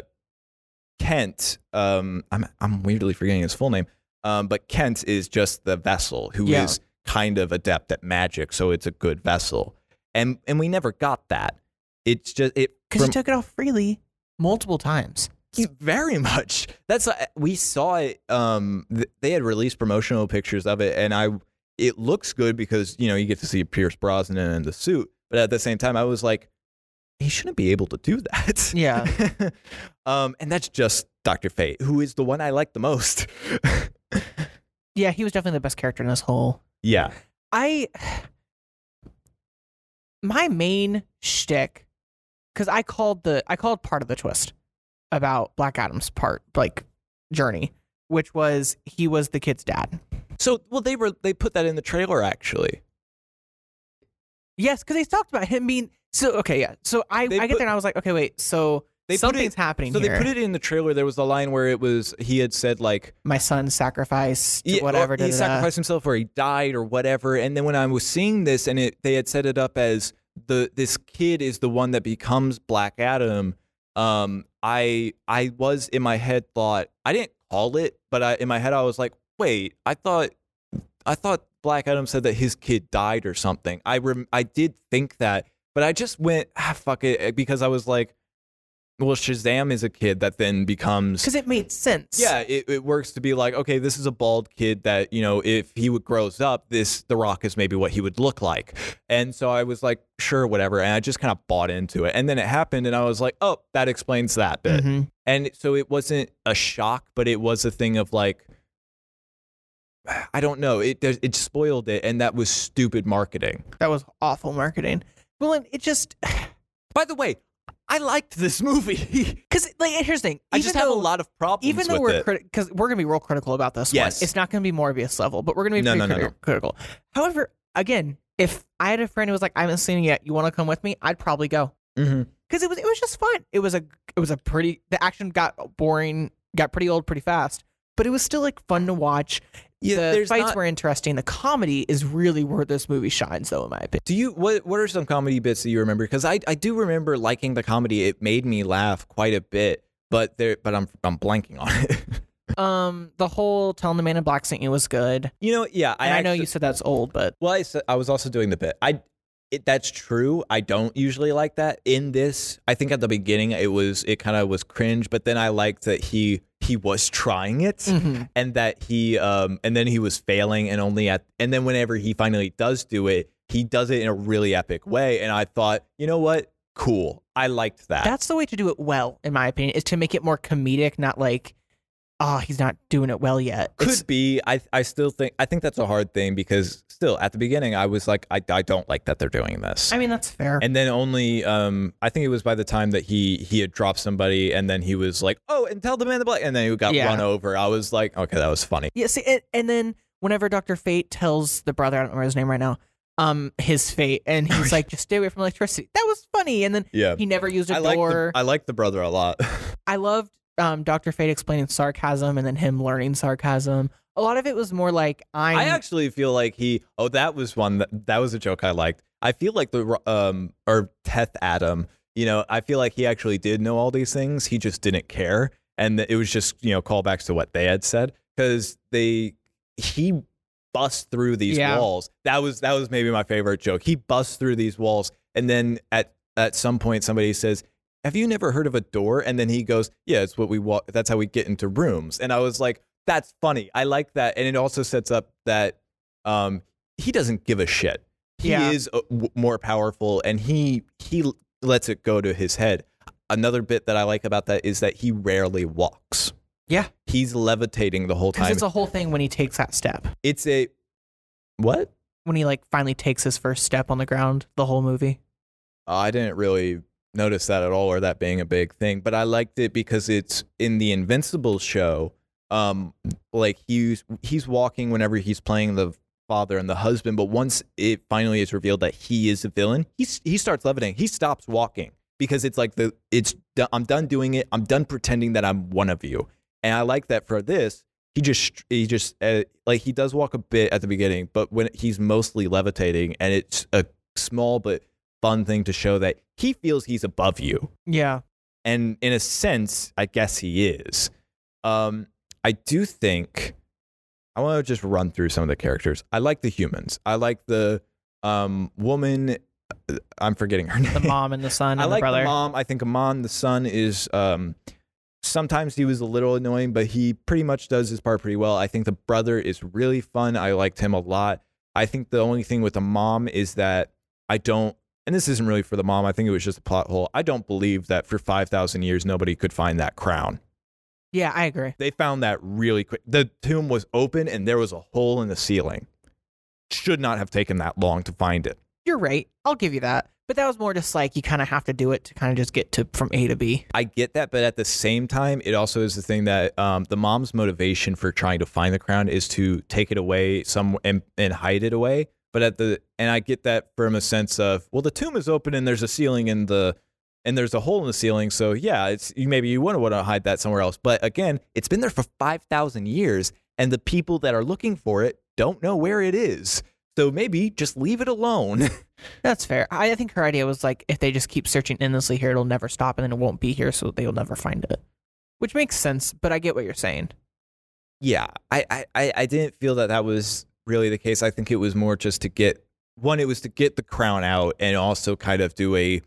Kent. Um, I'm I'm weirdly forgetting his full name. Um, but Kent is just the vessel who is Yeah. Kind of adept at magic, so it's a good vessel. And and we never got that. It's just it Because he took it off freely multiple times. Very much. That's uh, we saw it. Um, they had released promotional pictures of it, and I it looks good because you know you get to see Pierce Brosnan in the suit, but at the same time, I was like, he shouldn't be able to do that. Yeah. um, and that's just Doctor Fate, who is the one I like the most. Yeah, he was definitely the best character in this whole. Yeah. I my main shtick because I called the I called part of the twist about Black Adam's part like journey, which was he was the kid's dad. So well, they were they put that in the trailer actually. Yes, because they talked about him being so okay. Yeah, so I They I get put- there and I was like, okay, wait, so They something's it- happening So here. they put it in the trailer. There was a line where it was he had said like My son sacrificed Yeah, whatever. he da, da, da. sacrificed himself or he died or whatever. And then when I was seeing this and it, they had set it up as the this kid is the one that becomes Black Adam. Um, I I was in my head thought I didn't call it, but I in my head I was like, wait, I thought I thought Black Adam said that his kid died or something. I rem- I did think that, but I just went ah fuck it because I was like, well, Shazam is a kid that then becomes because it made sense. yeah, it, it works to be like, okay, this is a bald kid that, you know, if he would grows up, this The Rock is maybe what he would look like. And so I was like, sure, whatever. And I just kind of bought into it. And then it happened and I was like, oh, that explains that bit. Mhm. And so it wasn't a shock, but it was a thing of like, I don't know. It it spoiled it, and that was stupid marketing. that was awful marketing. Well, and it just By the way, I liked this movie. because like here's the thing. I just have a lot of problems even though with we're it. because we're gonna be real critical about this Yes. one. It's not gonna be Morbius level, but we're gonna be No, pretty no, no, criti- no. critical. However, again, if I had a friend who was like, "I haven't seen it yet. You want to come with me?" I'd probably go mm-hmm. because it was it was just fun. It was a it was a pretty the action got boring, got pretty old pretty fast, but it was still like fun to watch. Yeah, the there's fights not- were interesting. The comedy is really where this movie shines, though, in my opinion. Do you what what are some comedy bits that you remember? Because I I do remember liking the comedy. It made me laugh quite a bit, but there but I'm I'm blanking on it. Um, the whole telling the man in black singing was good. you know, yeah, And I, know you said that's old, but Well, I, said, I was also doing the bit. I it, that's true. I don't usually like that. In this, I think at the beginning it was it kind of was cringe, but then I liked that he he was trying it Mhm. and that he um and then he was failing and only at and then whenever he finally does do it, he does it in a really epic way and I thought, "You know what? Cool. I liked that." that's the way to do it well, in my opinion, is to make it more comedic, not like, oh, he's not doing it well yet. could It's- be. I I still think I think that's a hard thing because still at the beginning I was like I I don't like that they're doing this. I mean, that's fair. and then only um I think it was by the time that he he had dropped somebody and then he was like, "Oh, and tell the man the black," and then he got Yeah. run over. I was like, "Okay, that was funny." Yeah, see, and, and then whenever Doctor Fate tells the brother, I don't remember his name right now, um, his fate, and he's like, just stay away from electricity. That was funny. And then Yeah. he never used a I like door. the, I like the brother a lot. I loved um Doctor Fate explaining sarcasm and then him learning sarcasm. A lot of it was more like I'm. I actually feel like he Oh, that was one that that was a joke I liked. I feel like the um or Teth Adam, you know, I feel like he actually did know all these things. He just didn't care and it was just, you know, callbacks to what they had said cuz they he busts through these Yeah. walls. That was that was maybe my favorite joke. He busts through these walls and then at at some point somebody says have you never heard of a door? And then he goes, Yeah, it's what we walk. That's how we get into rooms. And I was like, That's funny. I like that. And it also sets up that um, he doesn't give a shit. He Yeah. is uh, w- more powerful, and he he lets it go to his head. Another bit that I like about that is that he rarely walks. Yeah. He's levitating the whole time. it's a whole thing when he takes that step. it's a what? When he like finally takes his first step on the ground, the whole movie. Uh, I didn't really notice that at all, or that being a big thing. But I liked it because it's in the Invincible show. Um, like he's he's walking whenever he's playing the father and the husband. But once it finally is revealed that he is a villain, he's he starts levitating. He stops walking because it's like the it's I'm done doing it. I'm done pretending that I'm one of you. And I like that for this. he just he just uh, like he does walk a bit at the beginning, but when he's mostly levitating, and it's a small but fun thing to show that he feels he's above you, Yeah. and in a sense, I guess he is. Um, I do think I want to just run through some of the characters. I like the humans. I like the um woman. uh, I'm forgetting her name. The mom and the son and I the like brother. the mom. I think Amon, the son, is um sometimes he was a little annoying, but he pretty much does his part pretty well. I think the brother is really fun. I liked him a lot. I think the only thing with the mom is that I don't and this isn't really for the mom. I think it was just a plot hole. I don't believe that for 5,000 years nobody could find that crown. Yeah, I agree. They found that really quick. The tomb was open and there was a hole in the ceiling. Should not have taken that long to find it. You're right. I'll give you that. But that was more just like you kind of have to do it to kind of just get to from A to B. I get that, but at the same time, it also is the thing that um, the mom's motivation for trying to find the crown is to take it away some and, and hide it away. But at the and I get that from a sense of well, the tomb is open and there's a ceiling in the and there's a hole in the ceiling, so yeah, it's you maybe you wouldn't want to hide that somewhere else. But again, it's been there for five thousand years, and the people that are looking for it don't know where it is. So maybe just leave it alone. That's fair. I, think her idea was like if they just keep searching endlessly here, it'll never stop and then it won't be here, so they'll never find it. Which makes sense, but I get what you're saying. yeah, I, I, I I didn't feel that that was really the case. I think it was more just to get one, it was to get the crown out and also kind of do a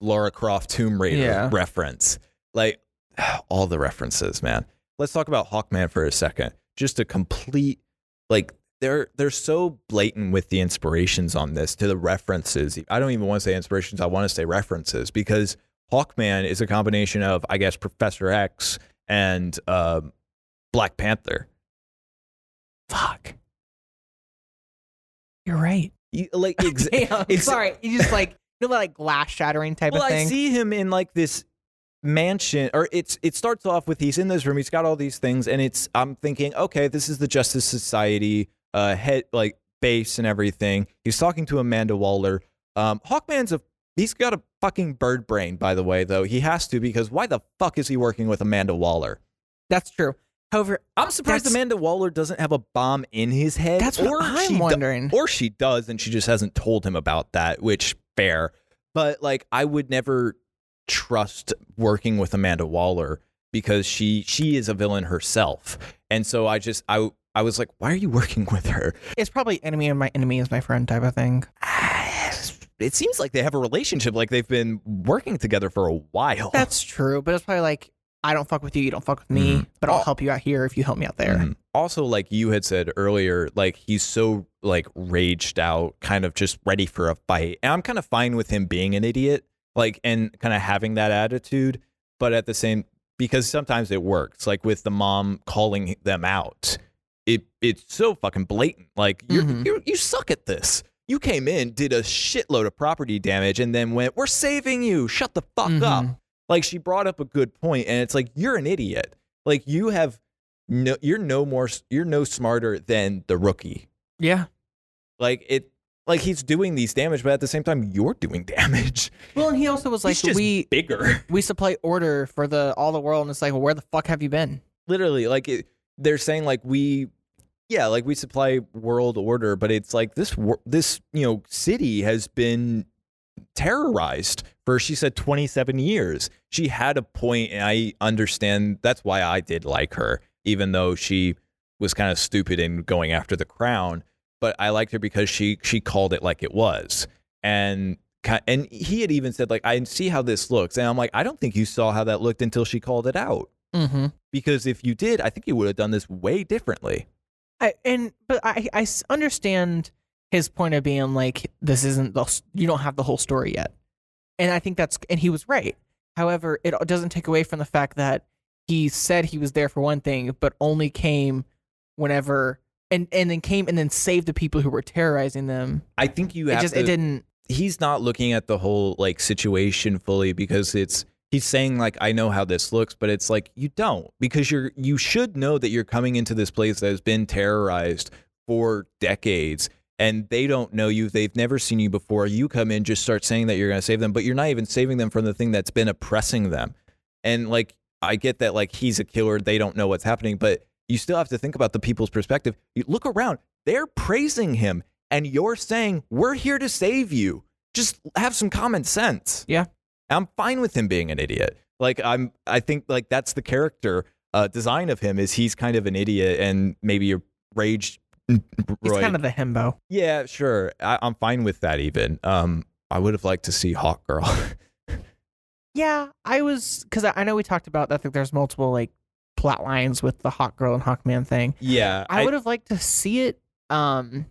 Laura Croft Tomb Raider Yeah. reference. Like all the references, man. Let's talk about Hawkman for a second. Just a complete like they're they're so blatant with the inspirations on this to the references. I don't even want to say inspirations. I want to say references because Hawkman is a combination of I guess Professor X and um, Black Panther. Fuck. You're right. You, like exa- Damn, ex- sorry. You just like know like glass shattering type well, of thing. I see him in like this mansion, or it's it starts off with he's in this room, he's got all these things, and it's I'm thinking, okay, this is the Justice Society uh head like base and everything. He's talking to Amanda Waller. Um, Hawkman's a he's got a fucking bird brain, by the way, though he has to because why the fuck is he working with Amanda Waller? That's true. However, I'm surprised Amanda Waller doesn't have a bomb in his head. that's what I'm do- wondering. or she does and she just hasn't told him about that which fair but like i would never trust working with amanda waller because she she is a villain herself. And so i just i i was like why are you working with her? It's probably enemy of my enemy is my friend type of thing. it seems like they have a relationship like they've been working together for a while. That's true, but it's probably like I don't fuck with you, you don't fuck with me, Mhm. but I'll help you out here if you help me out there. Mhm. Also, like you had said earlier, like he's so like raged out, kind of just ready for a fight. And I'm kind of fine with him being an idiot, like and kind of having that attitude, but at the same because sometimes it works, like with the mom calling them out. It it's so fucking blatant. Like you're, Mhm. you you suck at this. You came in, did a shitload of property damage, and then went, "We're saving you. Shut the fuck up." Like she brought up a good point, and it's like you're an idiot. Like you have no, you're no more, you're no smarter than the rookie. Yeah. Like it, like he's doing these damage, but at the same time, you're doing damage. Well, and he also was like, we bigger. we supply order for the all the world, and it's like, well, where the fuck have you been? Literally, like it, they're saying, like we, yeah, like we supply world order, but it's like this, this you know, city has been terrorized for she said 27 years. She had a point, and I understand that's why I did like her, even though she was kind of stupid in going after the crown. But I liked her because she she called it like it was, and and he had even said like I see how this looks, and I'm like I don't think you saw how that looked until she called it out. Mm-hmm. Because if you did, I think you would have done this way differently. I, and but I I understand his point of being like this isn't the you don't have the whole story yet, and I think that's and he was right. However, it doesn't take away from the fact that he said he was there for one thing, but only came whenever and and then came and then saved the people who were terrorizing them. I think you It just to. it didn't. he's not looking at the whole like situation fully because it's he's saying like I know how this looks, but it's like you don't because you're you should know that you're coming into this place that has been terrorized for decades and they don't know you. They've never seen you before. You come in, just start saying that you're going to save them, but you're not even saving them from the thing that's been oppressing them. And like I get that like he's a killer, they don't know what's happening, but you still have to think about the people's perspective. You look around, they're praising him, and you're saying, We're here to save you. Just have some common sense. Yeah. I'm fine with him being an idiot. Like I'm I think like that's the character uh, design of him is he's kind of an idiot and maybe a rage He's kind of the himbo. yeah, sure. I, I'm fine with that even. Um I would have liked to see Hawk Girl. Yeah, I was because I I know we talked about that. Like, there's multiple like plot lines with the Hawk Girl and Hawkman thing. yeah. I would have liked to see it. Um,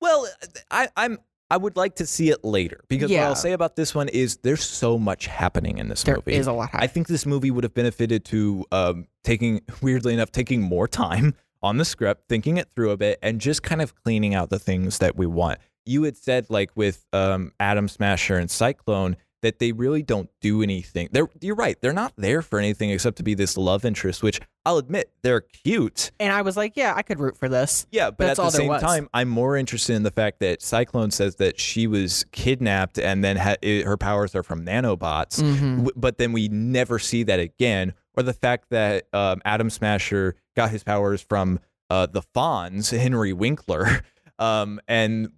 Well, I, I'm. I would like to see it later because what I'll say about this one is there's so much happening in this there movie. is a lot. I think this movie would have benefited to um, taking, weirdly enough, taking more time on the script, thinking it through a bit, and just kind of cleaning out the things that we want. You had said, like with um, Atom Smasher and Cyclone, that they really don't do anything. They're, you're right. They're not there for anything except to be this love interest, which I'll admit they're cute. and I was like, yeah, I could root for this. Yeah, but That's at the same time, I'm more interested in the fact that Cyclone says that she was kidnapped and then ha- it, her powers are from nanobots, Mhm. w- but then we never see that again. Or the fact that um, Atom Smasher got his powers from uh, the Fonz, Henry Winkler, um, and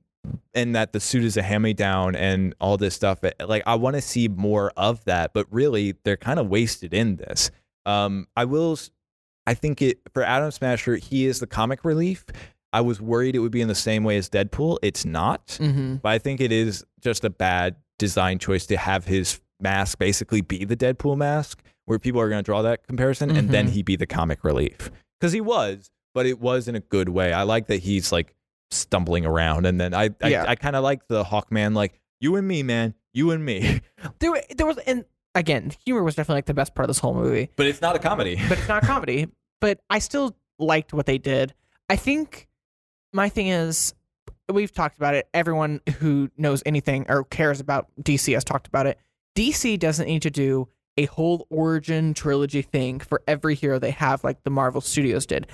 and that the suit is a hand-me-down and all this stuff. Eh, Like I want to see more of that, but really they're kind of wasted in this. Um, I will. I think it for Atom Smasher, he is the comic relief. I was worried it would be in the same way as Deadpool. It's not, Mm-hmm. but I think it is just a bad design choice to have his mask basically be the Deadpool mask, where people are going to draw that comparison, and then Mhm. he be the comic relief because he was, but it was in a good way. I like that he's like stumbling around, and then I I, Yeah. I kind of like the Hawkman, like you and me, man, you and me. There, there was, and again, humor was definitely like the best part of this whole movie. But it's not a comedy. but it's not a comedy. But I still liked what they did. I think my thing is we've talked about it. Everyone who knows anything or cares about DC has talked about it. DC doesn't need to do a whole origin trilogy thing for every hero they have like the Marvel Studios did.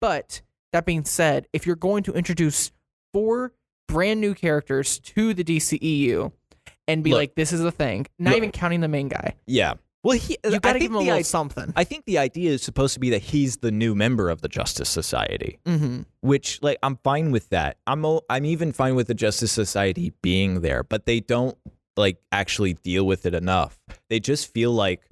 But that being said, if you're going to introduce four brand new characters to the DCEU and be Look. like, this is the thing, not Look. even counting the main guy, yeah. Well, he, you gotta give him a little i- something. I think the idea is supposed to be that he's the new member of the Justice Society, mm-hmm. which like I'm fine with that. I'm I'm even fine with the Justice Society being there, but they don't like actually deal with it enough. They just feel like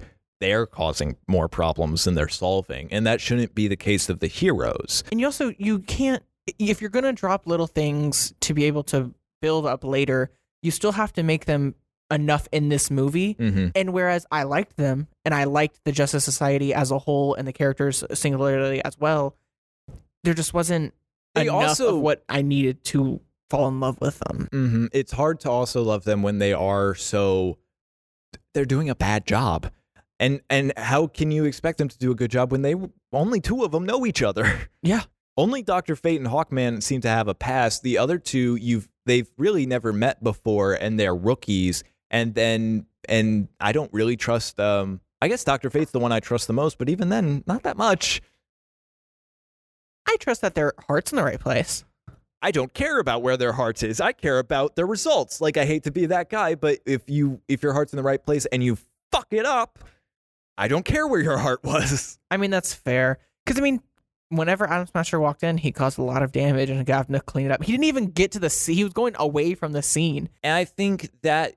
they're causing more problems than they're solving, and that shouldn't be the case of the heroes. and you also you can't if you're gonna drop little things to be able to build up later you still have to make them enough in this movie Mm-hmm. and whereas i liked them and i liked the justice society as a whole and the characters singularly as well there just wasn't They enough also- of what i needed to fall in love with them hmm It's hard to also love them when they are so they're doing a bad job. And and how can you expect them to do a good job when they only two of them know each other? Yeah. Only Doctor Fate and Hawkman seem to have a past. The other two you've they've really never met before and they're rookies. And then and I don't really trust um I guess Doctor Fate's the one I trust the most, but even then, not that much. i trust that their heart's in the right place I don't care about where their heart is. I care about the results. Like I hate to be that guy, but if you if your heart's in the right place and you fuck it up, I don't care where your heart was. i mean that's fair because i mean whenever atom smasher walked in he caused a lot of damage and got to clean it up he didn't even get to the scene he was going away from the scene And I think that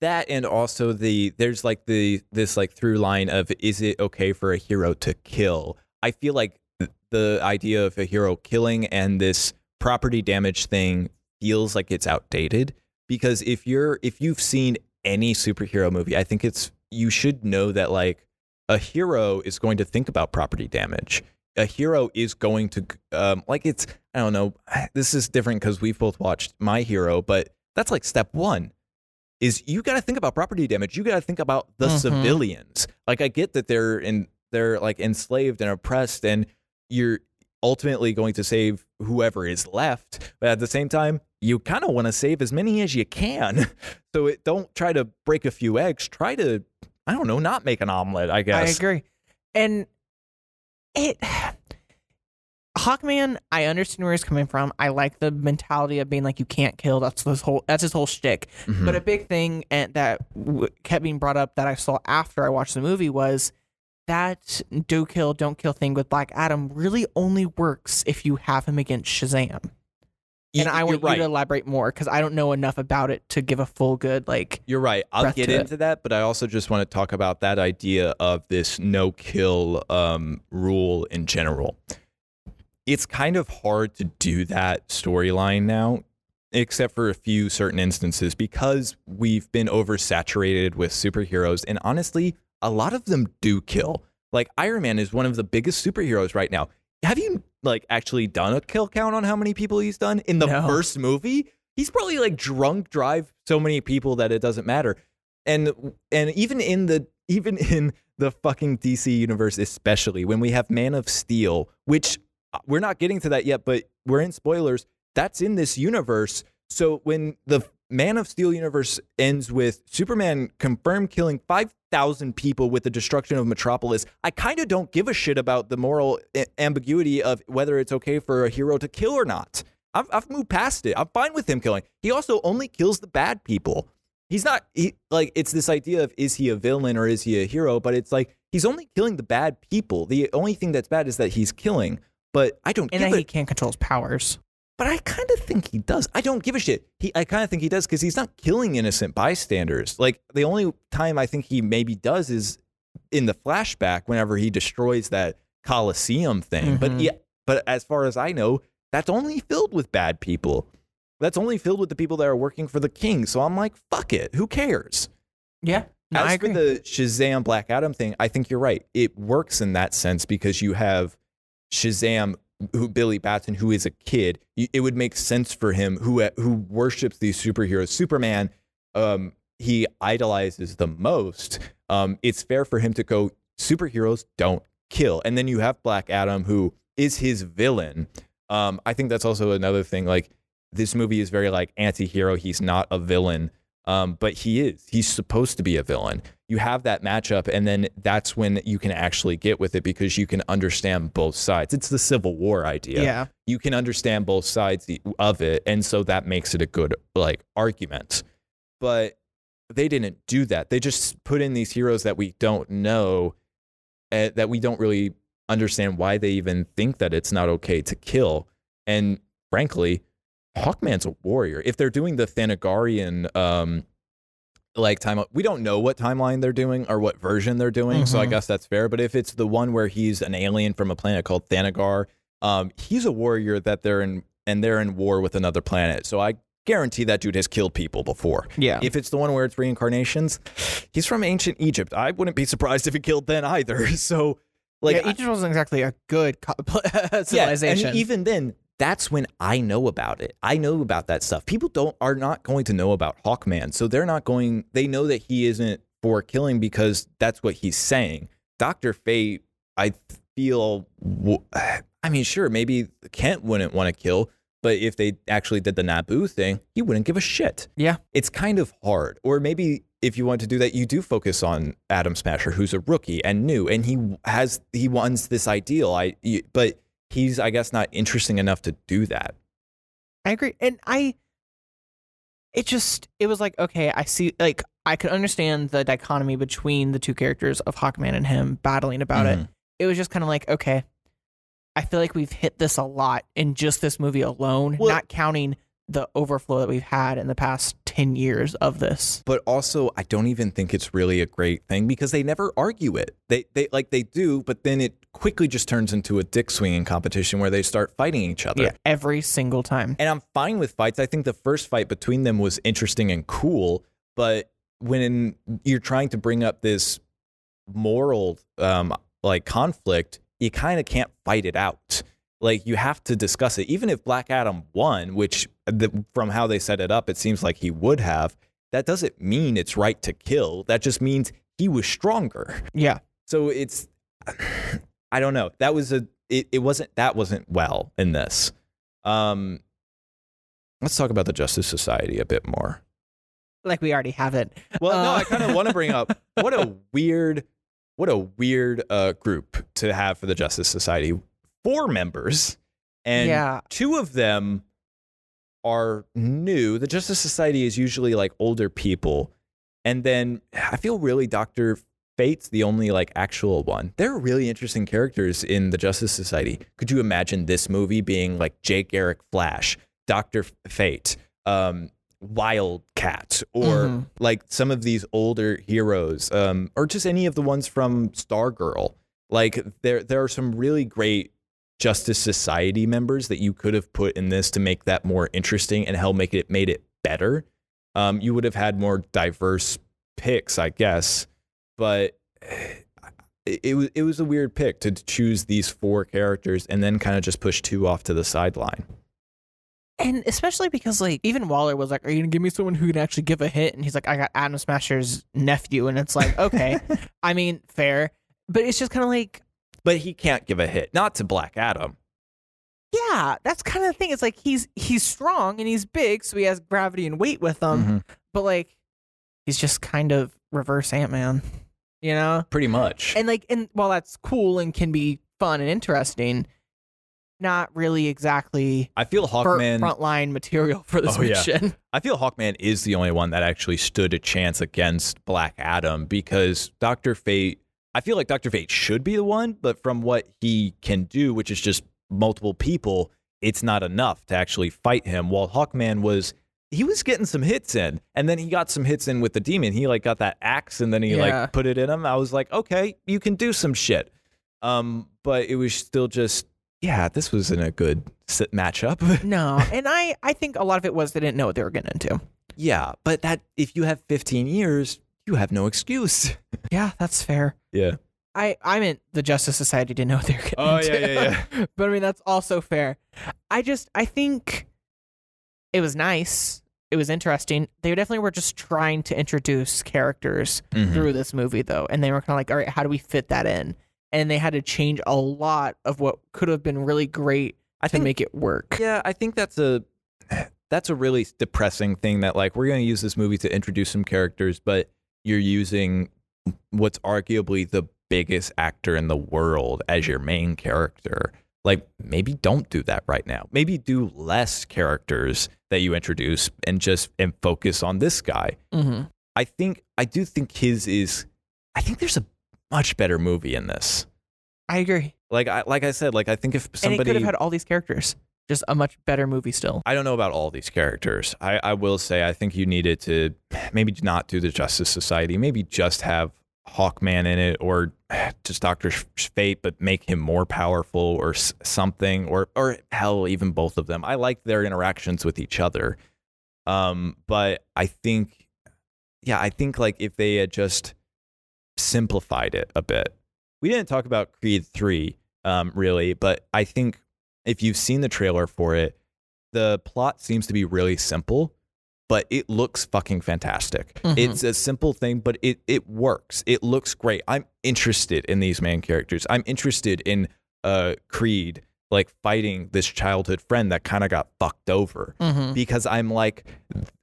that and also the there's like the this like through line of is it okay for a hero to kill? I feel like the idea of a hero killing and this property damage thing feels like it's outdated because if you're if you've seen any superhero movie, I think it's you should know that like a hero is going to think about property damage. A hero is going to um like it's I don't know. This is different cuz we've both watched My Hero, but that's like step 1 is you got to think about property damage. You got to think about the Mhm. civilians. Like I get that they're in they're like enslaved and oppressed and you're ultimately going to save whoever is left, but at the same time, you kind of want to save as many as you can. So it, don't try to break a few eggs. Try to I don't know, not make an omelet, I guess. I agree. And it Hawkman, I understand where he's coming from. I like the mentality of being like you can't kill. That's his whole that's his whole shtick. Mhm. But a big thing and that w- kept being brought up that I saw after I watched the movie was that do kill, don't kill thing with Black Adam really only works if you have him against Shazam. And I want right. you to elaborate more because I don't know enough about it to give a full good like. You're right. I'll get to it. into that, but I also just want to talk about that idea of this no kill um, rule in general. It's kind of hard to do that storyline now, except for a few certain instances, because we've been oversaturated with superheroes. And honestly, a lot of them do kill. Like Iron Man is one of the biggest superheroes right now. Have you like actually done a kill count on how many people he's done in the No. first movie? He's probably like drunk drive so many people that it doesn't matter. And and even in the even in the fucking DC universe especially when we have Man of Steel, which uh, we're not getting to that yet, but we're in spoilers. That's in this universe. So when the Man of Steel universe ends with Superman confirmed killing 5,000 people with the destruction of Metropolis, I kind of don't give a shit about the moral a- ambiguity of whether it's okay for a hero to kill or not. I've, I've moved past it. I'm fine with him killing. He also only kills the bad people. He's not he, like it's this idea of is he a villain or is he a hero? But it's like he's only killing the bad people. The only thing that's bad is that he's killing. But I don't And that a he can't control his powers. But I kind of think he does. I don't give a shit. He, I kind of think he does because he's not killing innocent bystanders. Like the only time I think he maybe does is in the flashback whenever he destroys that Coliseum thing. But Mhm. yeah, but as far as I know, that's only filled with bad people. That's only filled with the people that are working for the king. So I'm like, fuck it. Who cares? Yeah. No, As I for agree. the Shazam Black Adam thing, I think you're right. It works in that sense because you have Shazam, who Billy Batson, who is a kid. It would make sense for him, who who worships these superheroes. Superman, um, he idolizes the most. Um, it's fair for him to go. Superheroes don't kill, and then you have Black Adam, who is his villain. Um, I think that's also another thing. Like this movie is very like anti-hero. He's not a villain. Um, but he is. He's supposed to be a villain. You have that matchup, and then that's when you can actually get with it because you can understand both sides. It's the Civil War idea. yeah. You can understand both sides of it, and so that makes it a good like argument. But they didn't do that. They just put in these heroes that we don't know, uh, that we don't really understand why they even think that it's not okay to kill. And frankly, Hawkman's a warrior. If they're doing the Thanagarian um like time we don't know what timeline they're doing or what version they're doing, so I Mhm. guess that's fair. But if it's the one where he's an alien from a planet called Thanagar, um, he's a warrior that they're in and they're in war with another planet. So I guarantee that dude has killed people before. Yeah. If it's the one where it's reincarnations, he's from ancient Egypt. I wouldn't be surprised if he killed then either. So like yeah, Egypt wasn't exactly a good co- yeah, civilization. and even then, that's when I know about it. I know about that stuff. People don't are not going to know about Hawkman, so they're not going. They know that he isn't for killing because that's what he's saying. Doctor Fate, I feel. I mean, sure, maybe Kent wouldn't want to kill, but if they actually did the Nabu thing, he wouldn't give a shit. yeah. It's kind of hard. Or maybe if you want to do that, you do focus on Atom Smasher, who's a rookie and new, and he has he wants this ideal. I, but he's I guess not interesting enough to do that. I agree. And I it just it was like, okay, I see like I could understand the dichotomy between the two characters of Hawkman and him battling about it. Mhm. It was just kind of like, okay, I feel like we've hit this a lot in just this movie alone, Well- not counting the overflow that we've had in the past 10 years of this. But also, I don't even think it's really a great thing because they never argue it. They they like they do, but then it quickly just turns into a dick swinging competition where they start fighting each other. Yeah, every single time. And I'm fine with fights. I think the first fight between them was interesting and cool, but when you're trying to bring up this moral um like conflict, you kind of can't fight it out. Like you have to discuss it. Even if Black Adam won, which the, from how they set it up, it seems like he would have. That doesn't mean it's right to kill. That just means he was stronger. Yeah. So it's I don't know. That was a it, it wasn't that wasn't well in this. Um let's talk about the Justice Society a bit more. Like we already have it. Well, no, Uh, I kind of want to bring up what a weird what a weird uh group to have for the Justice Society. Four members and yeah. two of them are new. The Justice Society is usually like older people. And then I feel really Dr. Fate's the only like actual one. There are really interesting characters in the Justice Society. Could you imagine this movie being like Jay Garrick Flash, Doctor Fate, um, Wildcat, or Mhm. like some of these older heroes, um, or just any of the ones from Stargirl? Like there, there are some really great Justice Society members that you could have put in this to make that more interesting and help make it made it better. Um, you would have had more diverse picks, I guess, but it, it was it was a weird pick to choose these four characters and then kind of just push two off to the sideline. And especially because like even Waller was like, "Are you gonna give me someone who can actually give a hit?" And he's like, "I got Atom Smasher's nephew," and it's like, okay, I mean, fair, but it's just kind of like, But he can't give a hit, not to Black Adam. yeah, that's kind of the thing. It's like he's he's strong and he's big, so he has gravity and weight with him, Mhm. but like he's just kind of reverse Ant Man, you know? Pretty much. And like, and while that's cool and can be fun and interesting, not really exactly I feel Hawkman. frontline material for this Oh, yeah. mission. I feel Hawkman is the only one that actually stood a chance against Black Adam because Doctor Fate. I feel like Doctor Fate should be the one, but from what he can do, which is just multiple people, it's not enough to actually fight him. While Hawkman was. He was getting some hits in, and then he got some hits in with the demon. He like got that axe, and then he Yeah. like put it in him. I was like, okay, you can do some shit. Um, but it was still just, yeah, this wasn't a good sit matchup. No, and I I think a lot of it was they didn't know what they were getting into. Yeah, but that if you have 15 years, you have no excuse. Yeah, that's fair. Yeah. I I meant the Justice Society didn't know what they were getting Oh, into. yeah, yeah, yeah. but I mean that's also fair. I just I think it was nice. It was interesting. They definitely were just trying to introduce characters Mm-hmm. through this movie though, and they were kind of like, all right, how do we fit that in? And they had to change a lot of what could have been really great I to think make it work. yeah, I think that's a that's a really depressing thing that like we're going to use this movie to introduce some characters, but you're using what's arguably the biggest actor in the world as your main character. Like maybe don't do that right now. Maybe do less characters that you introduce and just and focus on this guy. Mm-hmm. I think I do think his is I think there's a much better movie in this. I agree. Like I like I said, like I think if and it somebody could have had all these characters. Just a much better movie still. I don't know about all these characters. I, I will say I think you needed to maybe not do the Justice Society, maybe just have Hawkman in it or just Doctor Fate, but make him more powerful or something, or or hell, even both of them. I like their interactions with each other. Um, but I think, yeah, I think like if they had just simplified it a bit. We didn't talk about Creed 3 um, really, but I think if you've seen the trailer for it, the plot seems to be really simple, but it looks fucking fantastic. Mhm. It's a simple thing, but it it works. It looks great. I'm interested in these main characters. I'm interested in uh Creed like fighting this childhood friend that kind of got fucked over Mm-hmm. because I'm like,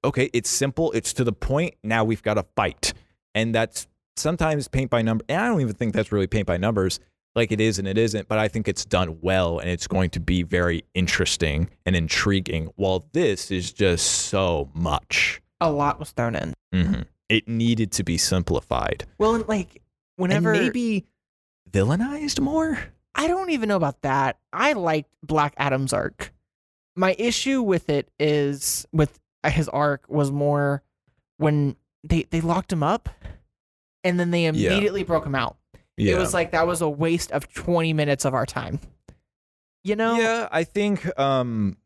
okay, it's simple, it's to the point. Now we've got to fight, and that's sometimes paint by number. And I don't even think that's really paint by numbers. Like it is and it isn't, but I think it's done well, and it's going to be very interesting and intriguing. While this is just so much, A lot was thrown in. Mhm. it needed to be simplified Well, and like whenever and maybe villainized more. I don't even know about that. I liked Black Adam's arc. My issue with it is with his arc was more when they they locked him up and then they immediately broke him out. Yeah, It was like that was a waste of 20 minutes of our time. You know? yeah. I think um,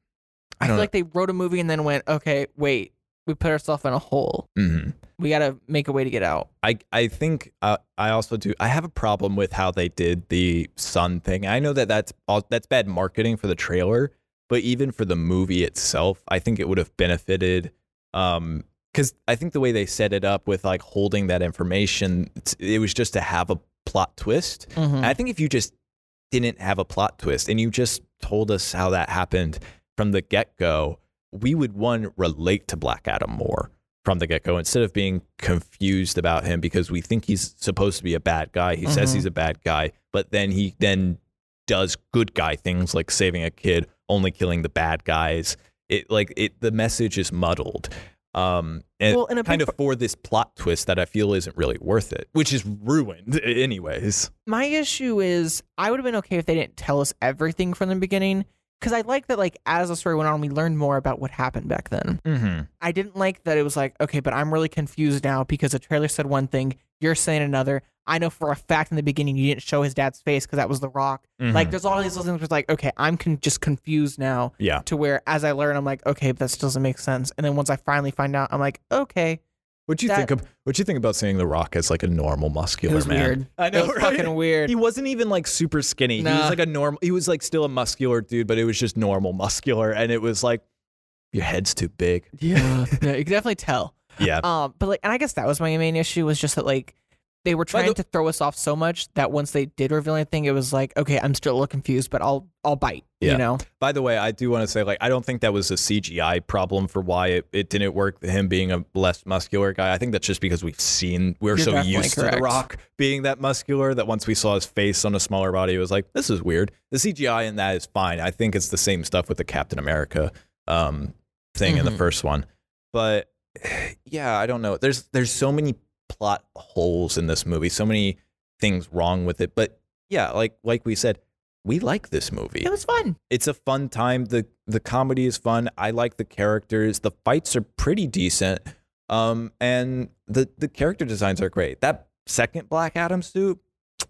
I I, feel like they wrote a movie and then went, "Okay, wait. We put ourselves in a hole. know. Mhm. We got to make a way to get out." I I think uh, I also do. I have a problem with how they did the sun thing. I know that that's all, that's bad marketing for the trailer, but even for the movie itself, I think it would have benefited. Um, because I think the way they set it up with like holding that information, it was just to have a plot twist. Mhm. And I think if you just didn't have a plot twist and you just told us how that happened from the get go, we would one relate to Black Adam more from the get go instead of being confused about him because we think he's supposed to be a bad guy. He says Mhm. he's a bad guy, but then he then does good guy things like saving a kid, only killing the bad guys. It like it the message is muddled. Um, and Well, and kind of for this plot twist that I feel isn't really worth it, which is ruined anyways. My issue is I would have been okay if they didn't tell us everything from the beginning because I like that like as the story went on we learned more about what happened back then. Mm-hmm. I didn't like that it was like okay, but I'm really confused now because the trailer said one thing, you're saying another. I know for a fact in the beginning you didn't show his dad's face because that was The Rock. Mm-hmm. Like there's all these little things where it's like okay, I'm con- just confused now yeah. to where as I learn I'm like okay, but that still doesn't make sense. And then once I finally find out, I'm like okay, What you That- think of what you think about seeing The Rock as like a normal it muscular was man? weird. I know, it was right? fucking weird. He wasn't even like super skinny. He was like a normal. He was like still a muscular dude, but it was just normal muscular, and it was like your head's too big. yeah, yeah, you can definitely tell. Yeah. Um, but like, and I guess that was my main issue was just that like they were trying the- to throw us off so much that once they did reveal anything, it was like, okay, I'm still a little confused, but I'll I'll bite. Yeah. You know, By the way, I do want to say like I don't think that was a CGI problem for why it, it didn't work. Him being a less muscular guy, I think that's just because we've seen we're You're so used to. The Rock being that muscular that once we saw his face on a smaller body, it was like this is weird. The CGI in that is fine. I think it's the same stuff with the Captain America um, thing in the Mhm. first one, but yeah, I don't know. There's there's so many plot holes in this movie, so many things wrong with it. But yeah, like like we said, we like this movie it was fun. it's a fun time. the The comedy is fun. I like the characters. The fights are pretty decent, um, and the the character designs are great. That second Black Adam suit,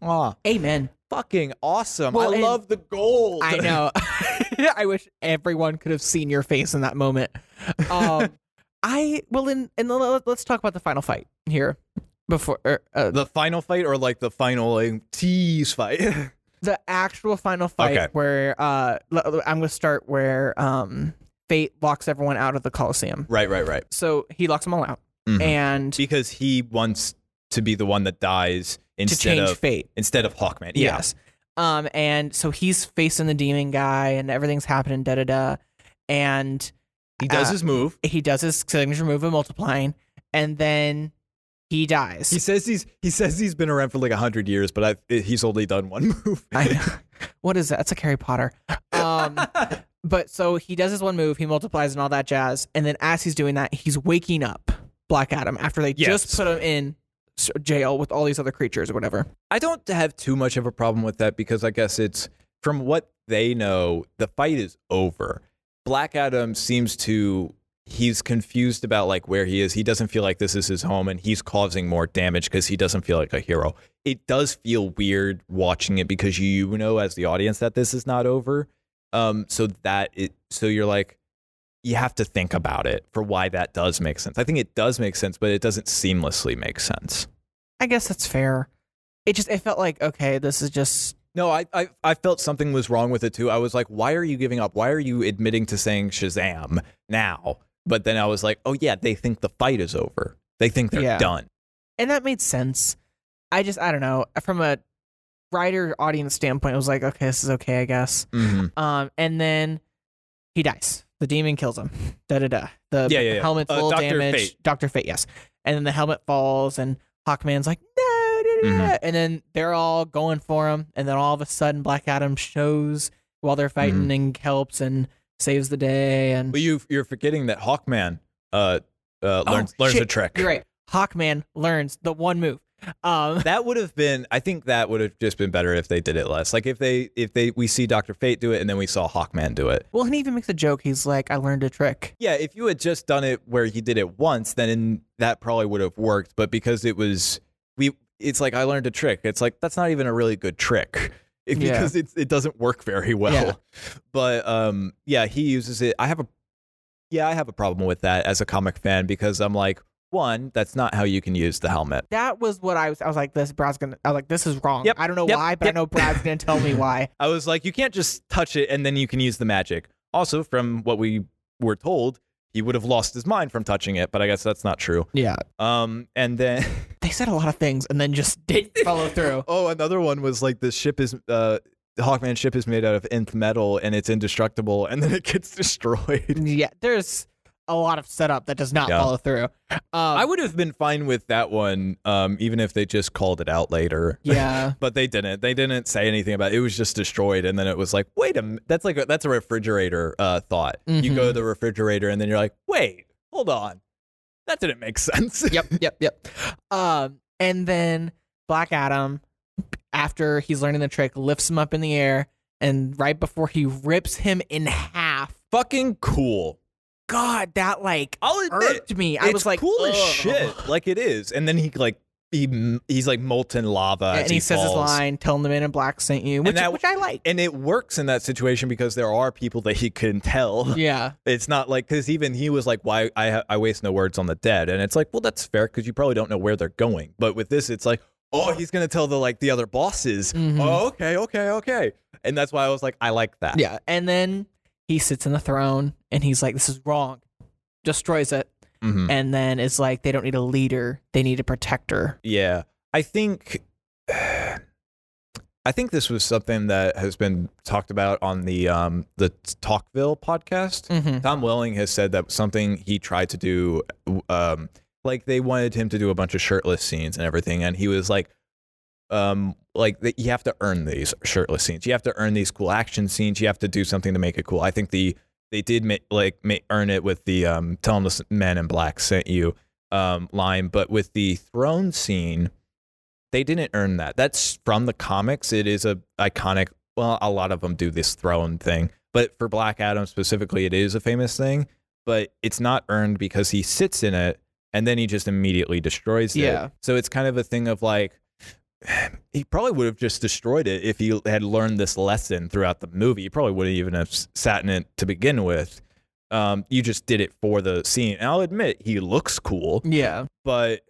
ah, Amen. fucking awesome! Well, I love the gold. I know. I wish everyone could have seen your face in that moment. Um, I well, in and let's talk about the final fight here before er, uh, the final fight, or like the final like, tease fight. the actual final fight Okay. where uh I'm gonna start where um Fate locks everyone out of the Coliseum. right, right, right. So he locks them all out, Mhm. and because he wants to be the one that dies to instead change of fate. instead of Hawkman. Yeah. Yes. Um, and so he's facing the demon guy, and everything's happening. Da da da, and he does Uh, his move. he does his signature move of multiplying, and then he dies. He says he's he says he's been around for like hundred years, but I, he's only done one move. I. What is that? That's like Harry Potter. Um, but so he does his one move, he multiplies and all that jazz, and then as he's doing that, he's waking up Black Adam after they Yes. just put him in jail with all these other creatures or whatever. I don't have too much of a problem with that because I guess it's from what they know, the fight is over. Black Adam seems to he's confused about like where he is. He doesn't feel like this is his home and he's causing more damage because he doesn't feel like a hero. It does feel weird watching it because you know as the audience that this is not over. Um so that it so you're like you have to think about it for why that does make sense. I think it does make sense, but it doesn't seamlessly make sense. I guess that's fair. It just it felt like okay, this is just No, I, I I felt something was wrong with it too. I was like, why are you giving up? Why are you admitting to saying Shazam now? But then I was like, oh yeah, they think the fight is over. They think they're Yeah. done. and that made sense. I just I don't know from a writer audience standpoint, it was like okay, this is okay, I guess. Mm-hmm. Um, and then he dies. The demon kills him. Da da da. The Yeah, yeah, yeah. helmet's Uh, full Dr. damage. Fate. Doctor Fate, yes. And then the helmet falls, and Hawkman's like, no, da, da, Mm-hmm. da. and then they're all going for him, and then all of a sudden, Black Adam shows while they're fighting Mm-hmm. and helps and saves the day. And But you you're forgetting that Hawkman uh uh Oh, learns learns shit. a trick. You're right. Hawkman learns the one move. Um, That would have been I think that would have just been better if they did it less. Like if they if they we see Dr. Fate do it and then we saw Hawkman do it. well, and he even makes a joke. He's like, "I learned a trick." Yeah, if you had just done it where he did it once, then in, that probably would have worked. But because it was we, it's like I learned a trick. It's like that's not even a really good trick It- Yeah. because it's it doesn't work very well. Yeah. But um, yeah, he uses it. I have a yeah, I have a problem with that as a comic fan because I'm like, one, that's not how you can use the helmet. That was what I was. I was like, "This Brad's gonna." I was like, "This is wrong." Yep, I don't know yep, why, but yep. I know Brad's gonna tell me why. I was like, you can't just touch it and then you can use the magic. Also, from what we were told, he would have lost his mind from touching it, but I guess that's not true. Yeah, Um, and then. they said a lot of things and then just didn't follow through. Oh, another one was like the ship is uh the Hawkman ship is made out of nth metal and it's indestructible and then it gets destroyed. yeah, there's a lot of setup that does not Yeah. follow through. Um, I would have been fine with that one, um, even if they just called it out later. yeah, but they didn't. They didn't say anything about it. It was just destroyed, and then it was like, wait a minute. That's like a, that's a refrigerator uh, thought. You Mhm. go to the refrigerator, and then you're like, wait, hold on. that didn't make sense. yep, yep, yep. Um, and then Black Adam, after he's learning the trick, lifts him up in the air, and right before he rips him in half, Fucking cool. God, that like I'll admit, irked me. I it's was like, cool as shit. Like it is, and then he like he he's like molten lava, and he, says his line, "Tell him the man in black sent you," which, that- which I like. and it works in that situation because there are people that he can tell. yeah, It's not like because even he was like, "Why I I waste no words on the dead," and it's like, well, that's fair because you probably don't know where they're going. But with this, it's like, oh, he's gonna tell the like the other bosses. Mhm. Oh, okay, okay, okay, and that's why I was like, I like that. yeah. And then he sits in the throne, and he's like, "This is wrong," destroys it, Mhm. and then it's like, "They don't need a leader; they need a protector." Yeah, I think. I think this was something that has been talked about on the um, the Talkville podcast. Mm-hmm. Tom Welling has said that something he tried to do, um, like they wanted him to do a bunch of shirtless scenes and everything, and he was like, um, like you have to earn these shirtless scenes. You have to earn these cool action scenes. You have to do something to make it cool. I think the they did ma- like ma- earn it with the um, "Tell 'em the man in black sent you" um, line, but with the throne scene, they didn't earn that. That's from the comics. It is a iconic. Well, a lot of them do this throne thing, but for Black Adam specifically, it is a famous thing. But it's not earned because he sits in it and then he just immediately destroys it. Yeah. So it's kind of a thing of like he probably would have just destroyed it if he had learned this lesson throughout the movie. He probably wouldn't even have sat in it to begin with. Um, you just did it for the scene. And I'll admit he looks cool Yeah, but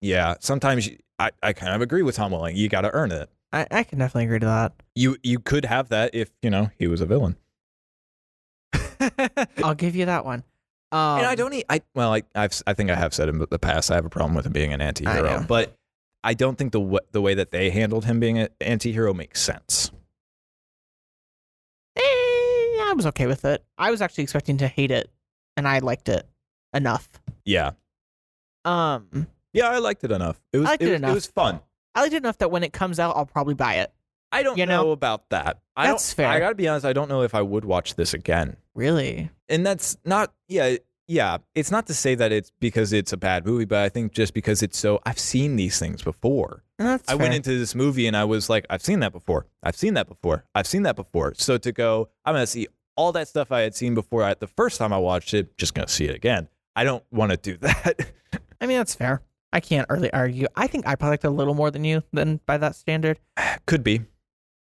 yeah, sometimes you, I, I kind of agree with Tom Welling. You got to earn it. I, I can definitely agree to that. You you could have that if you know he was a villain. I'll give you that one. Um, and I don't. e- I well, I I've I think I have said in the past I have a problem with him being an anti-hero, but I don't think the w- the way that they handled him being an anti-hero makes sense. Eh, I was okay with it. I was actually expecting to hate it, and I liked it enough. Yeah, Um, yeah, I liked it enough. It was I liked it was, enough. It was fun. I liked it enough that when it comes out, I'll probably buy it. I don't You know, know? about that. I That's fair. I got to be honest. I don't know if I would watch this again. Really? and that's not yeah yeah it's not to say that it's because it's a bad movie but i think just because it's so i've seen these things before that's i went into this movie and i was like i've seen that before i've seen that before i've seen that before so to go i'm gonna see all that stuff i had seen before I, the first time i watched it just gonna see it again i don't want to do that I mean, that's fair. I can't really argue. I think I probably liked it a little more than you, than by that standard. could be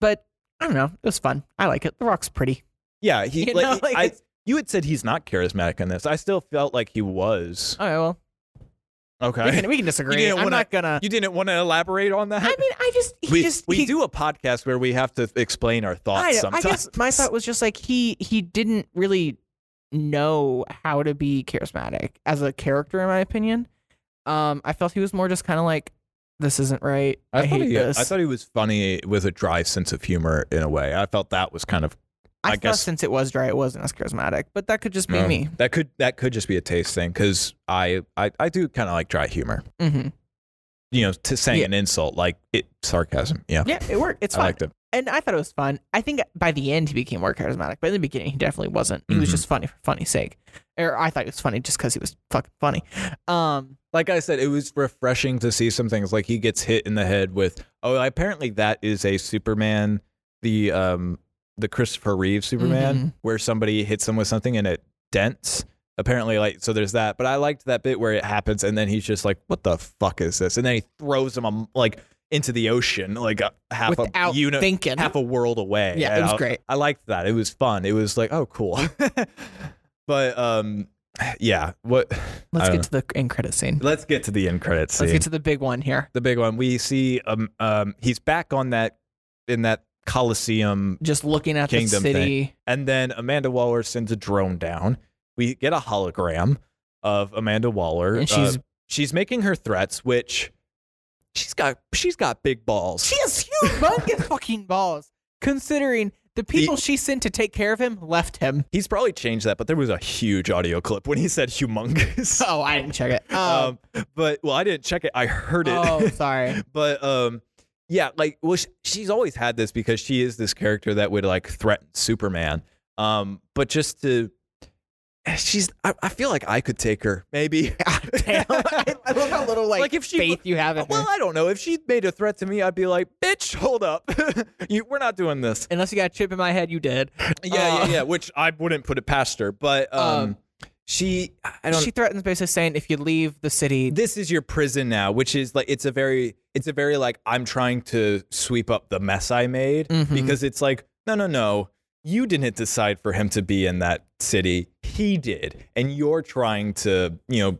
But I don't know. It was fun. I like it. The Rock's pretty. yeah he You like, know, like I, it's- you had said he's not charismatic in this i still felt like he was All right, well, okay we can, we can disagree. didn't I'm wanna- not gonna. you didn't want to elaborate on that I mean, I just he we, just we he, do a podcast where we have to explain our thoughts I, I sometimes. guess my thought was just like he he didn't really know how to be charismatic as a character, in my opinion. Um, I felt he was more just kind of like, "This isn't right. I, I, hate he, this." I thought he was funny with a dry sense of humor in a way. I felt that was kind of I, I thought guess- since it was dry, it wasn't as charismatic. But that could just be um, me. That could that could just be a taste thing because I, I I do kind of like dry humor. hmm You know, to saying Yeah. an insult like it sarcasm. Yeah, Yeah, it worked. It's I fine. liked it. and I thought it was fun. I think by the end he became more charismatic, but in the beginning he definitely wasn't. He was Mhm. just funny for funny's sake, or I thought it was funny just because he was fucking funny. Um, Like I said, it was refreshing to see some things like he gets hit in the head with. Oh, apparently that is a Superman, the um the Christopher Reeve Superman, Mhm. where somebody hits him with something and it dents. Apparently, like so, there's that. But I liked that bit where it happens, and then he's just like, "What the fuck is this?" And then he throws him um, like into the ocean, like a, half without a unit, thinking, half a world away. Yeah, it was I- great. I liked that. It was fun. It was like, oh, cool. but um, yeah. What? let's get don't to the end credit scene. Let's get to the end credits. Let's get to the big one here. the big one. We see um um he's back on that in that Coliseum, Just looking at Kingdom the city. and then Amanda Waller sends a drone down. We get a hologram of Amanda Waller, And Uh, she's she's making her threats, which she's got she's got big balls. she has humongous fucking balls. Considering the people she sent to take care of him left him. He's probably changed that, but there was a huge audio clip when he said humongous. Oh, I didn't check it. Um, um, but well, I didn't check it. I heard it. oh, sorry. but um yeah like well sh- she's always had this because she is this character that would like threaten superman um but just to she's. I, I feel like I could take her. Maybe. Damn, I, I love how little like, Like, if she- faith you have in well, her. I don't know. If she made a threat to me, I'd be like, "Bitch, hold up. you, we're not doing this." Unless you got a chip in my head, you did. Yeah, Uh, yeah, yeah. Which I wouldn't put it past her, but um, Um, she. I don't. She threatens basically saying if you leave the city, this is your prison now, which is like it's a very it's a very like I'm trying to sweep up the mess I made Mhm. because it's like no no no you didn't decide for him to be in that city he did and you're trying to you know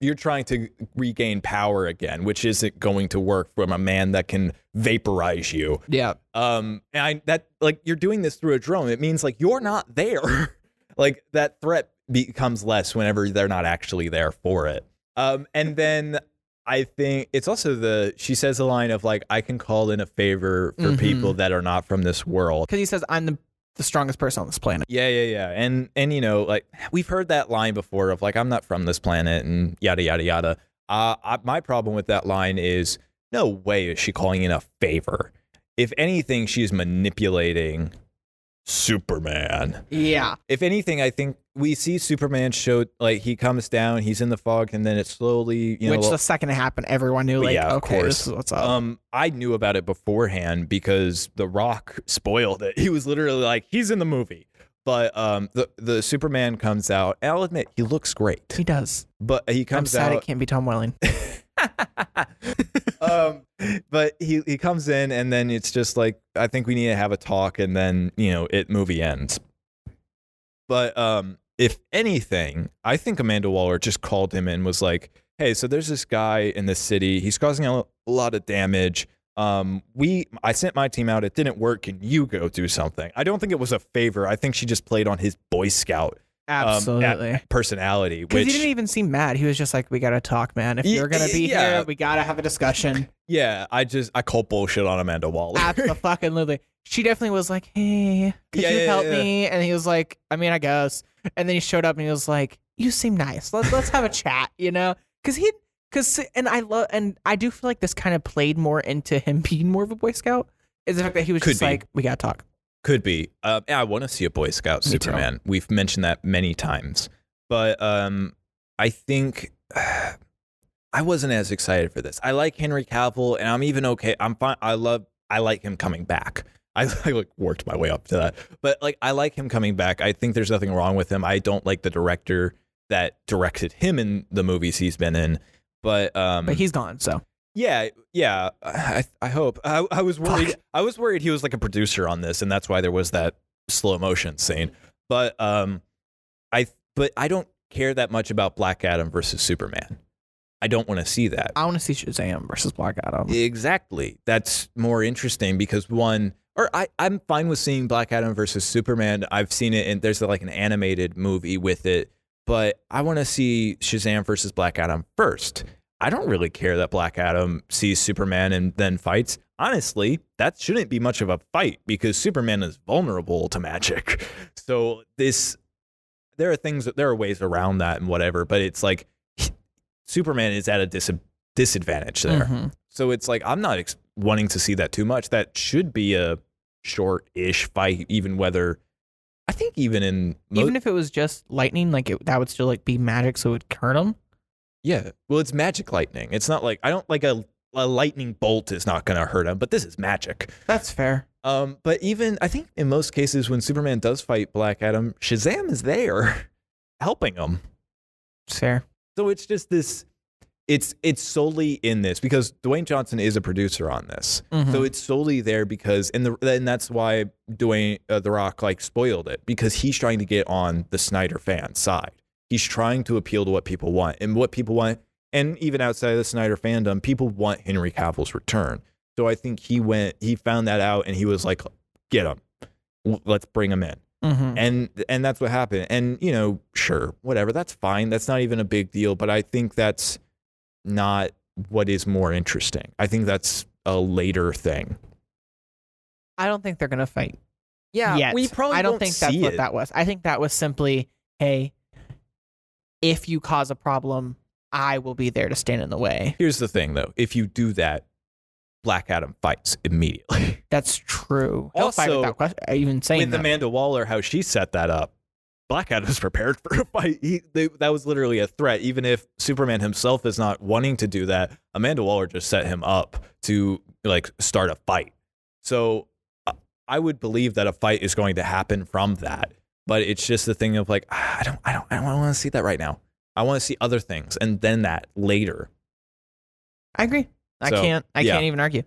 you're trying to regain power again which isn't going to work from a man that can vaporize you yeah, um and I, that like you're doing this through a drone it means like you're not there like that threat becomes less whenever they're not actually there for it. Um and then i think it's also the she says a line of like i can call in a favor for Mhm. people that are not from this world. Because he says I'm the the strongest person on this planet. yeah yeah yeah. And and you know like we've heard that line before of like i'm not from this planet and yada yada yada. Uh I, my problem with that line is no way is she calling in a favor. If anything she's manipulating superman. Yeah, if anything i think we see superman show like he comes down he's in the fog and then it slowly you know which the second it happened, everyone knew like, Yeah, of okay, course. this is what's up. um, I knew about it beforehand because The Rock spoiled it. He was literally like, "He's in the movie," but um, the the Superman comes out. And I'll admit, he looks great, he does. but he I'm comes sad it can't be Tom Welling. um, but he he comes in, and then it's just like, I think we need to have a talk, and then you know, it movie ends. But um, if anything, I think Amanda Waller just called him and was like, "Hey, so there's this guy in the city. He's causing a, lot of damage. Um, we I sent my team out. It didn't work. Can you go do something?" I don't think it was a favor. I think she just played on his Boy Scout um, Absolutely. at- personality, Because he didn't even seem mad. He was just like, "We gotta talk, man. If you're gonna be yeah. here, we gotta have a discussion." yeah, I just I call bullshit on Amanda Waller. Absolutely. She definitely was like, "Hey, could Yeah, you yeah, help me?" And he was like, "I mean, I guess." And then he showed up and he was like, "You seem nice. Let's let's have a chat." You know, because he because and I love and I do feel like this kind of played more into him being more of a Boy Scout. Is the fact that he was Could just be. like, "We gotta talk." Could be. Yeah, I want to see a Boy Scout Me too. Superman. We've mentioned that many times, but um, I think I wasn't as excited for this. I like Henry Cavill, and I'm even okay. I'm fine. I love. I like him coming back. I, I like worked my way up to that, but like I like him coming back. I think there's nothing wrong with him. I don't like the director that directed him in the movies he's been in, but um, But he's gone, so yeah, yeah. I I hope. I, I was worried. Fuck. I was worried he was like a producer on this, and that's why there was that slow motion scene. But um, I but I don't care that much about Black Adam versus Superman. I don't want to see that. I want to see Shazam versus Black Adam. Exactly. That's more interesting because one, or I, I'm fine with seeing Black Adam versus Superman. I've seen it, and there's like an animated movie with it, but I want to see Shazam versus Black Adam first. I don't really care that Black Adam sees Superman and then fights. Honestly, that shouldn't be much of a fight because Superman is vulnerable to magic. So this, there are things, there are ways around that and whatever, but it's like Superman is at a dis- disadvantage there. Mhm. So it's like I'm not ex- wanting to see that too much. That should be a short-ish fight, even whether I think even in mo- Even if it was just lightning, like it, that would still like be magic, so it would hurt him. yeah, well, it's magic lightning. It's not like I don't like a a lightning bolt is not going to hurt him, but this is magic. That's fair. Um, but even I think in most cases when Superman does fight Black Adam, Shazam is there helping him. It's fair. So it's just this. It's it's solely in this because Dwayne Johnson is a producer on this. Mhm. So it's solely there because, and the and that's why Dwayne uh, the Rock like spoiled it because he's trying to get on the Snyder fan side. He's trying to appeal to what people want, and what people want, and even outside of the Snyder fandom, people want Henry Cavill's return. So I think he went, he found that out, and he was like, "Get him, let's bring him in." Mhm. and and that's what happened and you know sure whatever that's fine that's not even a big deal but i think that's not what is more interesting i think that's a later thing I don't think they're gonna fight. yeah yet. we probably I don't won't think that's see what that was. I think that was simply, hey, if you cause a problem, I will be there to stand in the way. here's the thing though if you do that black adam fights immediately That's true. He'll fight Also, without question. Even saying with that. amanda waller how she set that up Black Adam's prepared for a fight. He, they, that was literally a threat. Even if Superman himself is not wanting to do that, Amanda Waller just set him up to like start a fight. So I would believe that a fight is going to happen from that. But it's just the thing of like I don't I don't I don't want to see that right now. I want to see other things and then that later. I agree. I So, can't. I yeah. can't even argue.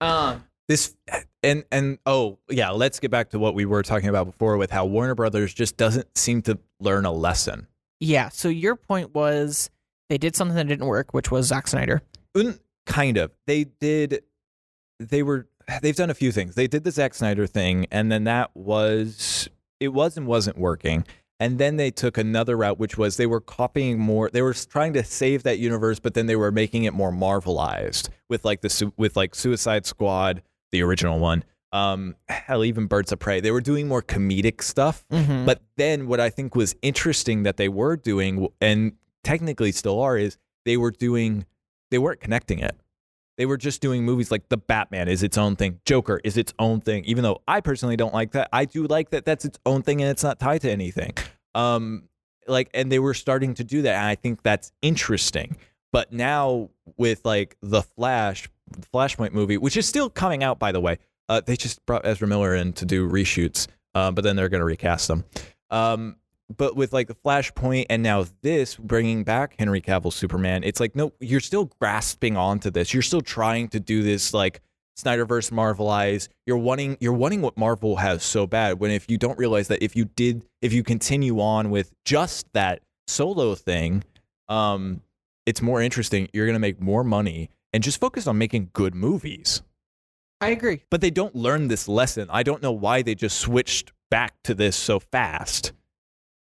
Um. this and and oh yeah let's get back to what we were talking about before with how warner brothers just doesn't seem to learn a lesson Yeah. So your point was they did something that didn't work, which was Zack Snyder. Un- kind of they did they were they've done a few things they did the Zack snyder thing and then that was it was and wasn't working and then they took another route which was they were copying more they were trying to save that universe but then they were making it more marvelized with like the with like suicide squad the original one um hell even birds of prey they were doing more comedic stuff Mm-hmm. But then what I think was interesting that they were doing and technically still are is they were doing they weren't connecting it. They were just doing movies like The Batman is its own thing, Joker is its own thing. Even though I personally don't like that, I do like that that's its own thing and it's not tied to anything. Um like and they were starting to do that and I think that's interesting. But now with like The Flash, Flashpoint movie, which is still coming out by the way. Uh, they just brought Ezra Miller in to do reshoots, uh, but then they're going to recast them. Um, but with like the Flashpoint and now this bringing back Henry Cavill Superman, it's like no, you're still grasping onto this. You're still trying to do this like Snyderverse Marvelize. You're wanting you're wanting what Marvel has so bad. When if you don't realize that if you did if you continue on with just that solo thing, um, it's more interesting. You're gonna make more money and just focus on making good movies I agree. but they don't learn this lesson. I don't know why they just switched back to this so fast.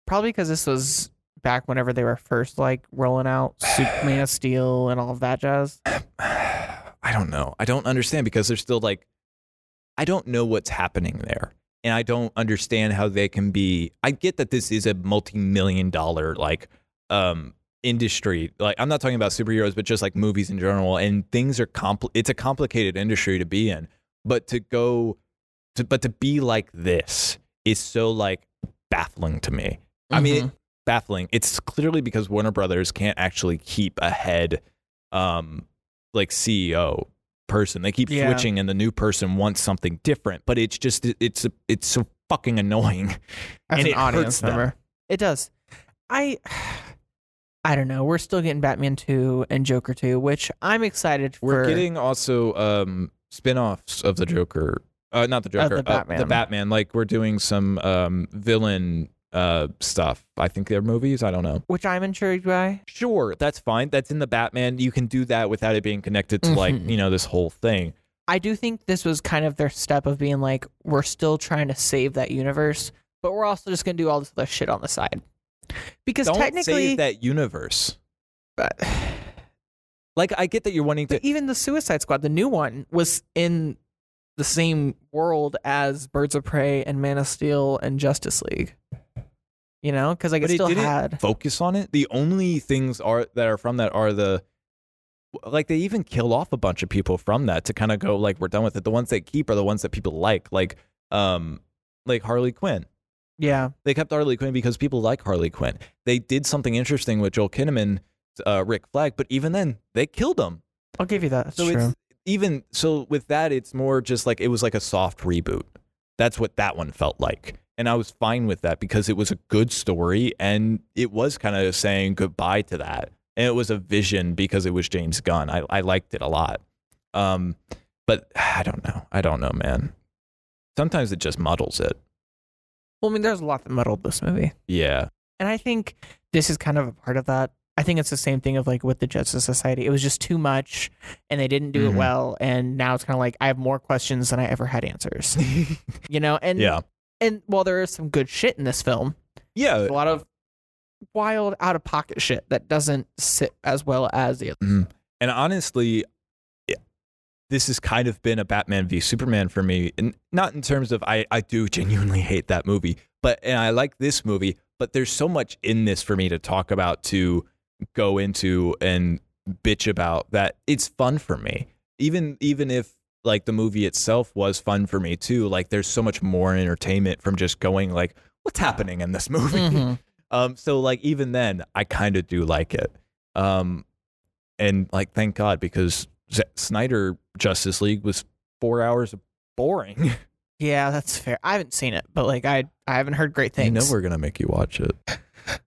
Probably because this was back whenever they were first like rolling out Superman of Steel and all of that jazz. I don't know. I don't understand because they're still like, I don't know what's happening there. And I don't understand how they can be. I get that this is a multi million dollar, like, um, industry like i'm not talking about superheroes but just like movies in general and things are compl- it's a complicated industry to be in but to go to but to be like this is so like baffling to me i mean Mhm. baffling it's clearly because warner brothers can't actually keep a head um like ceo person they keep Yeah. switching and the new person wants something different but it's just it's it's so fucking annoying as and an it hurts audience them. It does. I I don't know. We're still getting Batman 2 and Joker 2, which I'm excited for. We're getting also um spin-offs of the Joker. Uh not the Joker, the uh, Batman. the Batman. Like we're doing some um villain uh stuff. I think they're movies, I don't know. which I'm intrigued by. Sure, that's fine. That's in the Batman. You can do that without it being connected to like, Mhm. you know, this whole thing. I do think this was kind of their step of being like, we're still trying to save that universe, but we're also just going to do all this other shit on the side. Because Don't technically, save that universe. but, Like I get that you're wanting to but even the Suicide Squad, the new one, was in the same world as Birds of Prey and Man of Steel and Justice League. You know, because like But it it still didn't had. focus on it. The only things are that are from that are the like they even kill off a bunch of people from that to kind of go like we're done with it. The ones they keep are the ones that people like, like um like Harley Quinn. Yeah, They kept Harley Quinn because people like Harley Quinn. They did something interesting with Joel Kinnaman, uh, Rick Flag, but even then they killed him. I'll give you that. That's so true. it's even so with that, it's more just like it was like a soft reboot. That's what that one felt like. And I was fine with that because it was a good story and it was kind of saying goodbye to that. And it was a vision because it was James Gunn. I, I liked it a lot. Um, but I don't know. I don't know, man. Sometimes it just muddles it. Well, I mean, there's a lot that muddled this movie. Yeah. And I think this is kind of a part of that. I think it's the same thing of like with the Justice Society. It was just too much and they didn't do Mhm. it well. And now it's kind of like I have more questions than I ever had answers. you know? And yeah. and while there is some good shit in this film, Yeah. a lot of wild out of pocket shit that doesn't sit as well as the other. And honestly, this has kind of been a Batman v Superman for me. And not in terms of I, I do genuinely hate that movie, but and I like this movie, but there's so much in this for me to talk about to go into and bitch about that it's fun for me. Even even if like the movie itself was fun for me too, like there's so much more entertainment from just going like what's happening in this movie? Mhm. Um, so like even then, I kind of do like it. Um, and like thank God because Z- Snyder Justice League was four hours of boring. Yeah, that's fair. I haven't seen it, but like I I haven't heard great things. I know we're gonna make you watch it.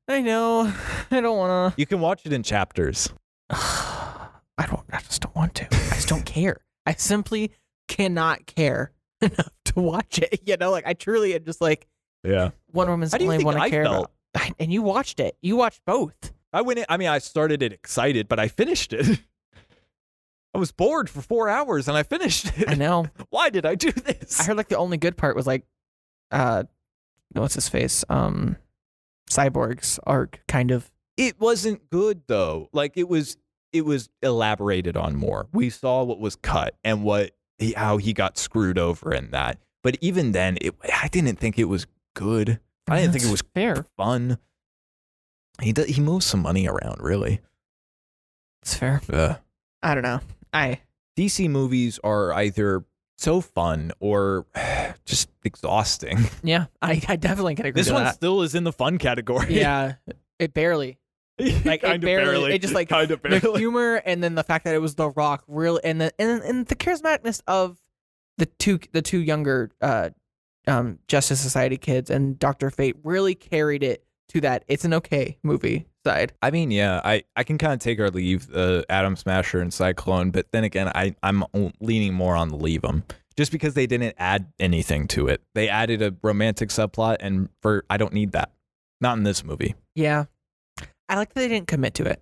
I know. I don't want to. You can watch it in chapters. I don't. I just don't want to. I just don't care. I simply cannot care enough to watch it. You know, like I truly am just like Yeah. One Woman's How the only one I I care felt? about. And you watched it. You watched both. I went. In, I mean, I started it excited, but I finished it. I was bored for four hours and I finished it. I know. Why did I do this? I heard like the only good part was like, uh, what's his face? Um, Cyborg's arc, kind of. it wasn't good though. Like it was. It was elaborated on more. We saw what was cut and what he, how he got screwed over in that. But even then, it. I didn't think it was good. I didn't think it was fair. fun. He does, he moves some money around, really. It's fair. Yeah. I don't know. I DC movies are either so fun or just exhausting. yeah. I, I definitely can agree This one that. still is in the fun category. Yeah, it barely. Like, it barely- barely. it just, like, kind of the humor and then the fact that it was The Rock really and the and, and the charismaticness of the two the two younger uh um Justice Society kids and Doctor Fate really carried it to that it's an okay movie side. I mean, yeah, I, I can kind of take or leave uh, Atom Smasher and Cyclone, but then again, I I'm leaning more on the leave them just because they didn't add anything to it. They added a romantic subplot, and for I don't need that. Not in this movie. Yeah, I like that they didn't commit to it.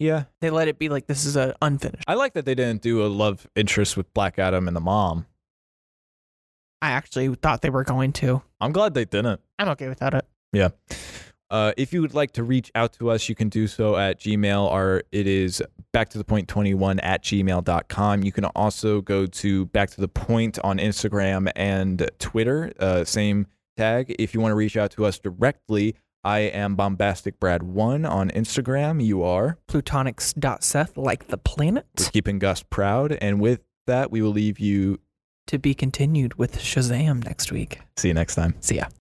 Yeah, They let it be like this is a unfinished. I like that they didn't do a love interest with Black Adam and the mom. I actually thought they were going to. I'm glad they didn't. I'm okay without it. Yeah. Uh, if you would like to reach out to us, you can do so at Gmail. Our it is back to the point 21 at gmail.com. You can also go to back to the point on Instagram and Twitter, uh, same tag. If you want to reach out to us directly, I am bombastic brad one on Instagram. You are. Plutonics.seth like the planet We're keeping Gus proud. And with that, we will leave you. to be continued with Shazam next week. See you next time. See ya.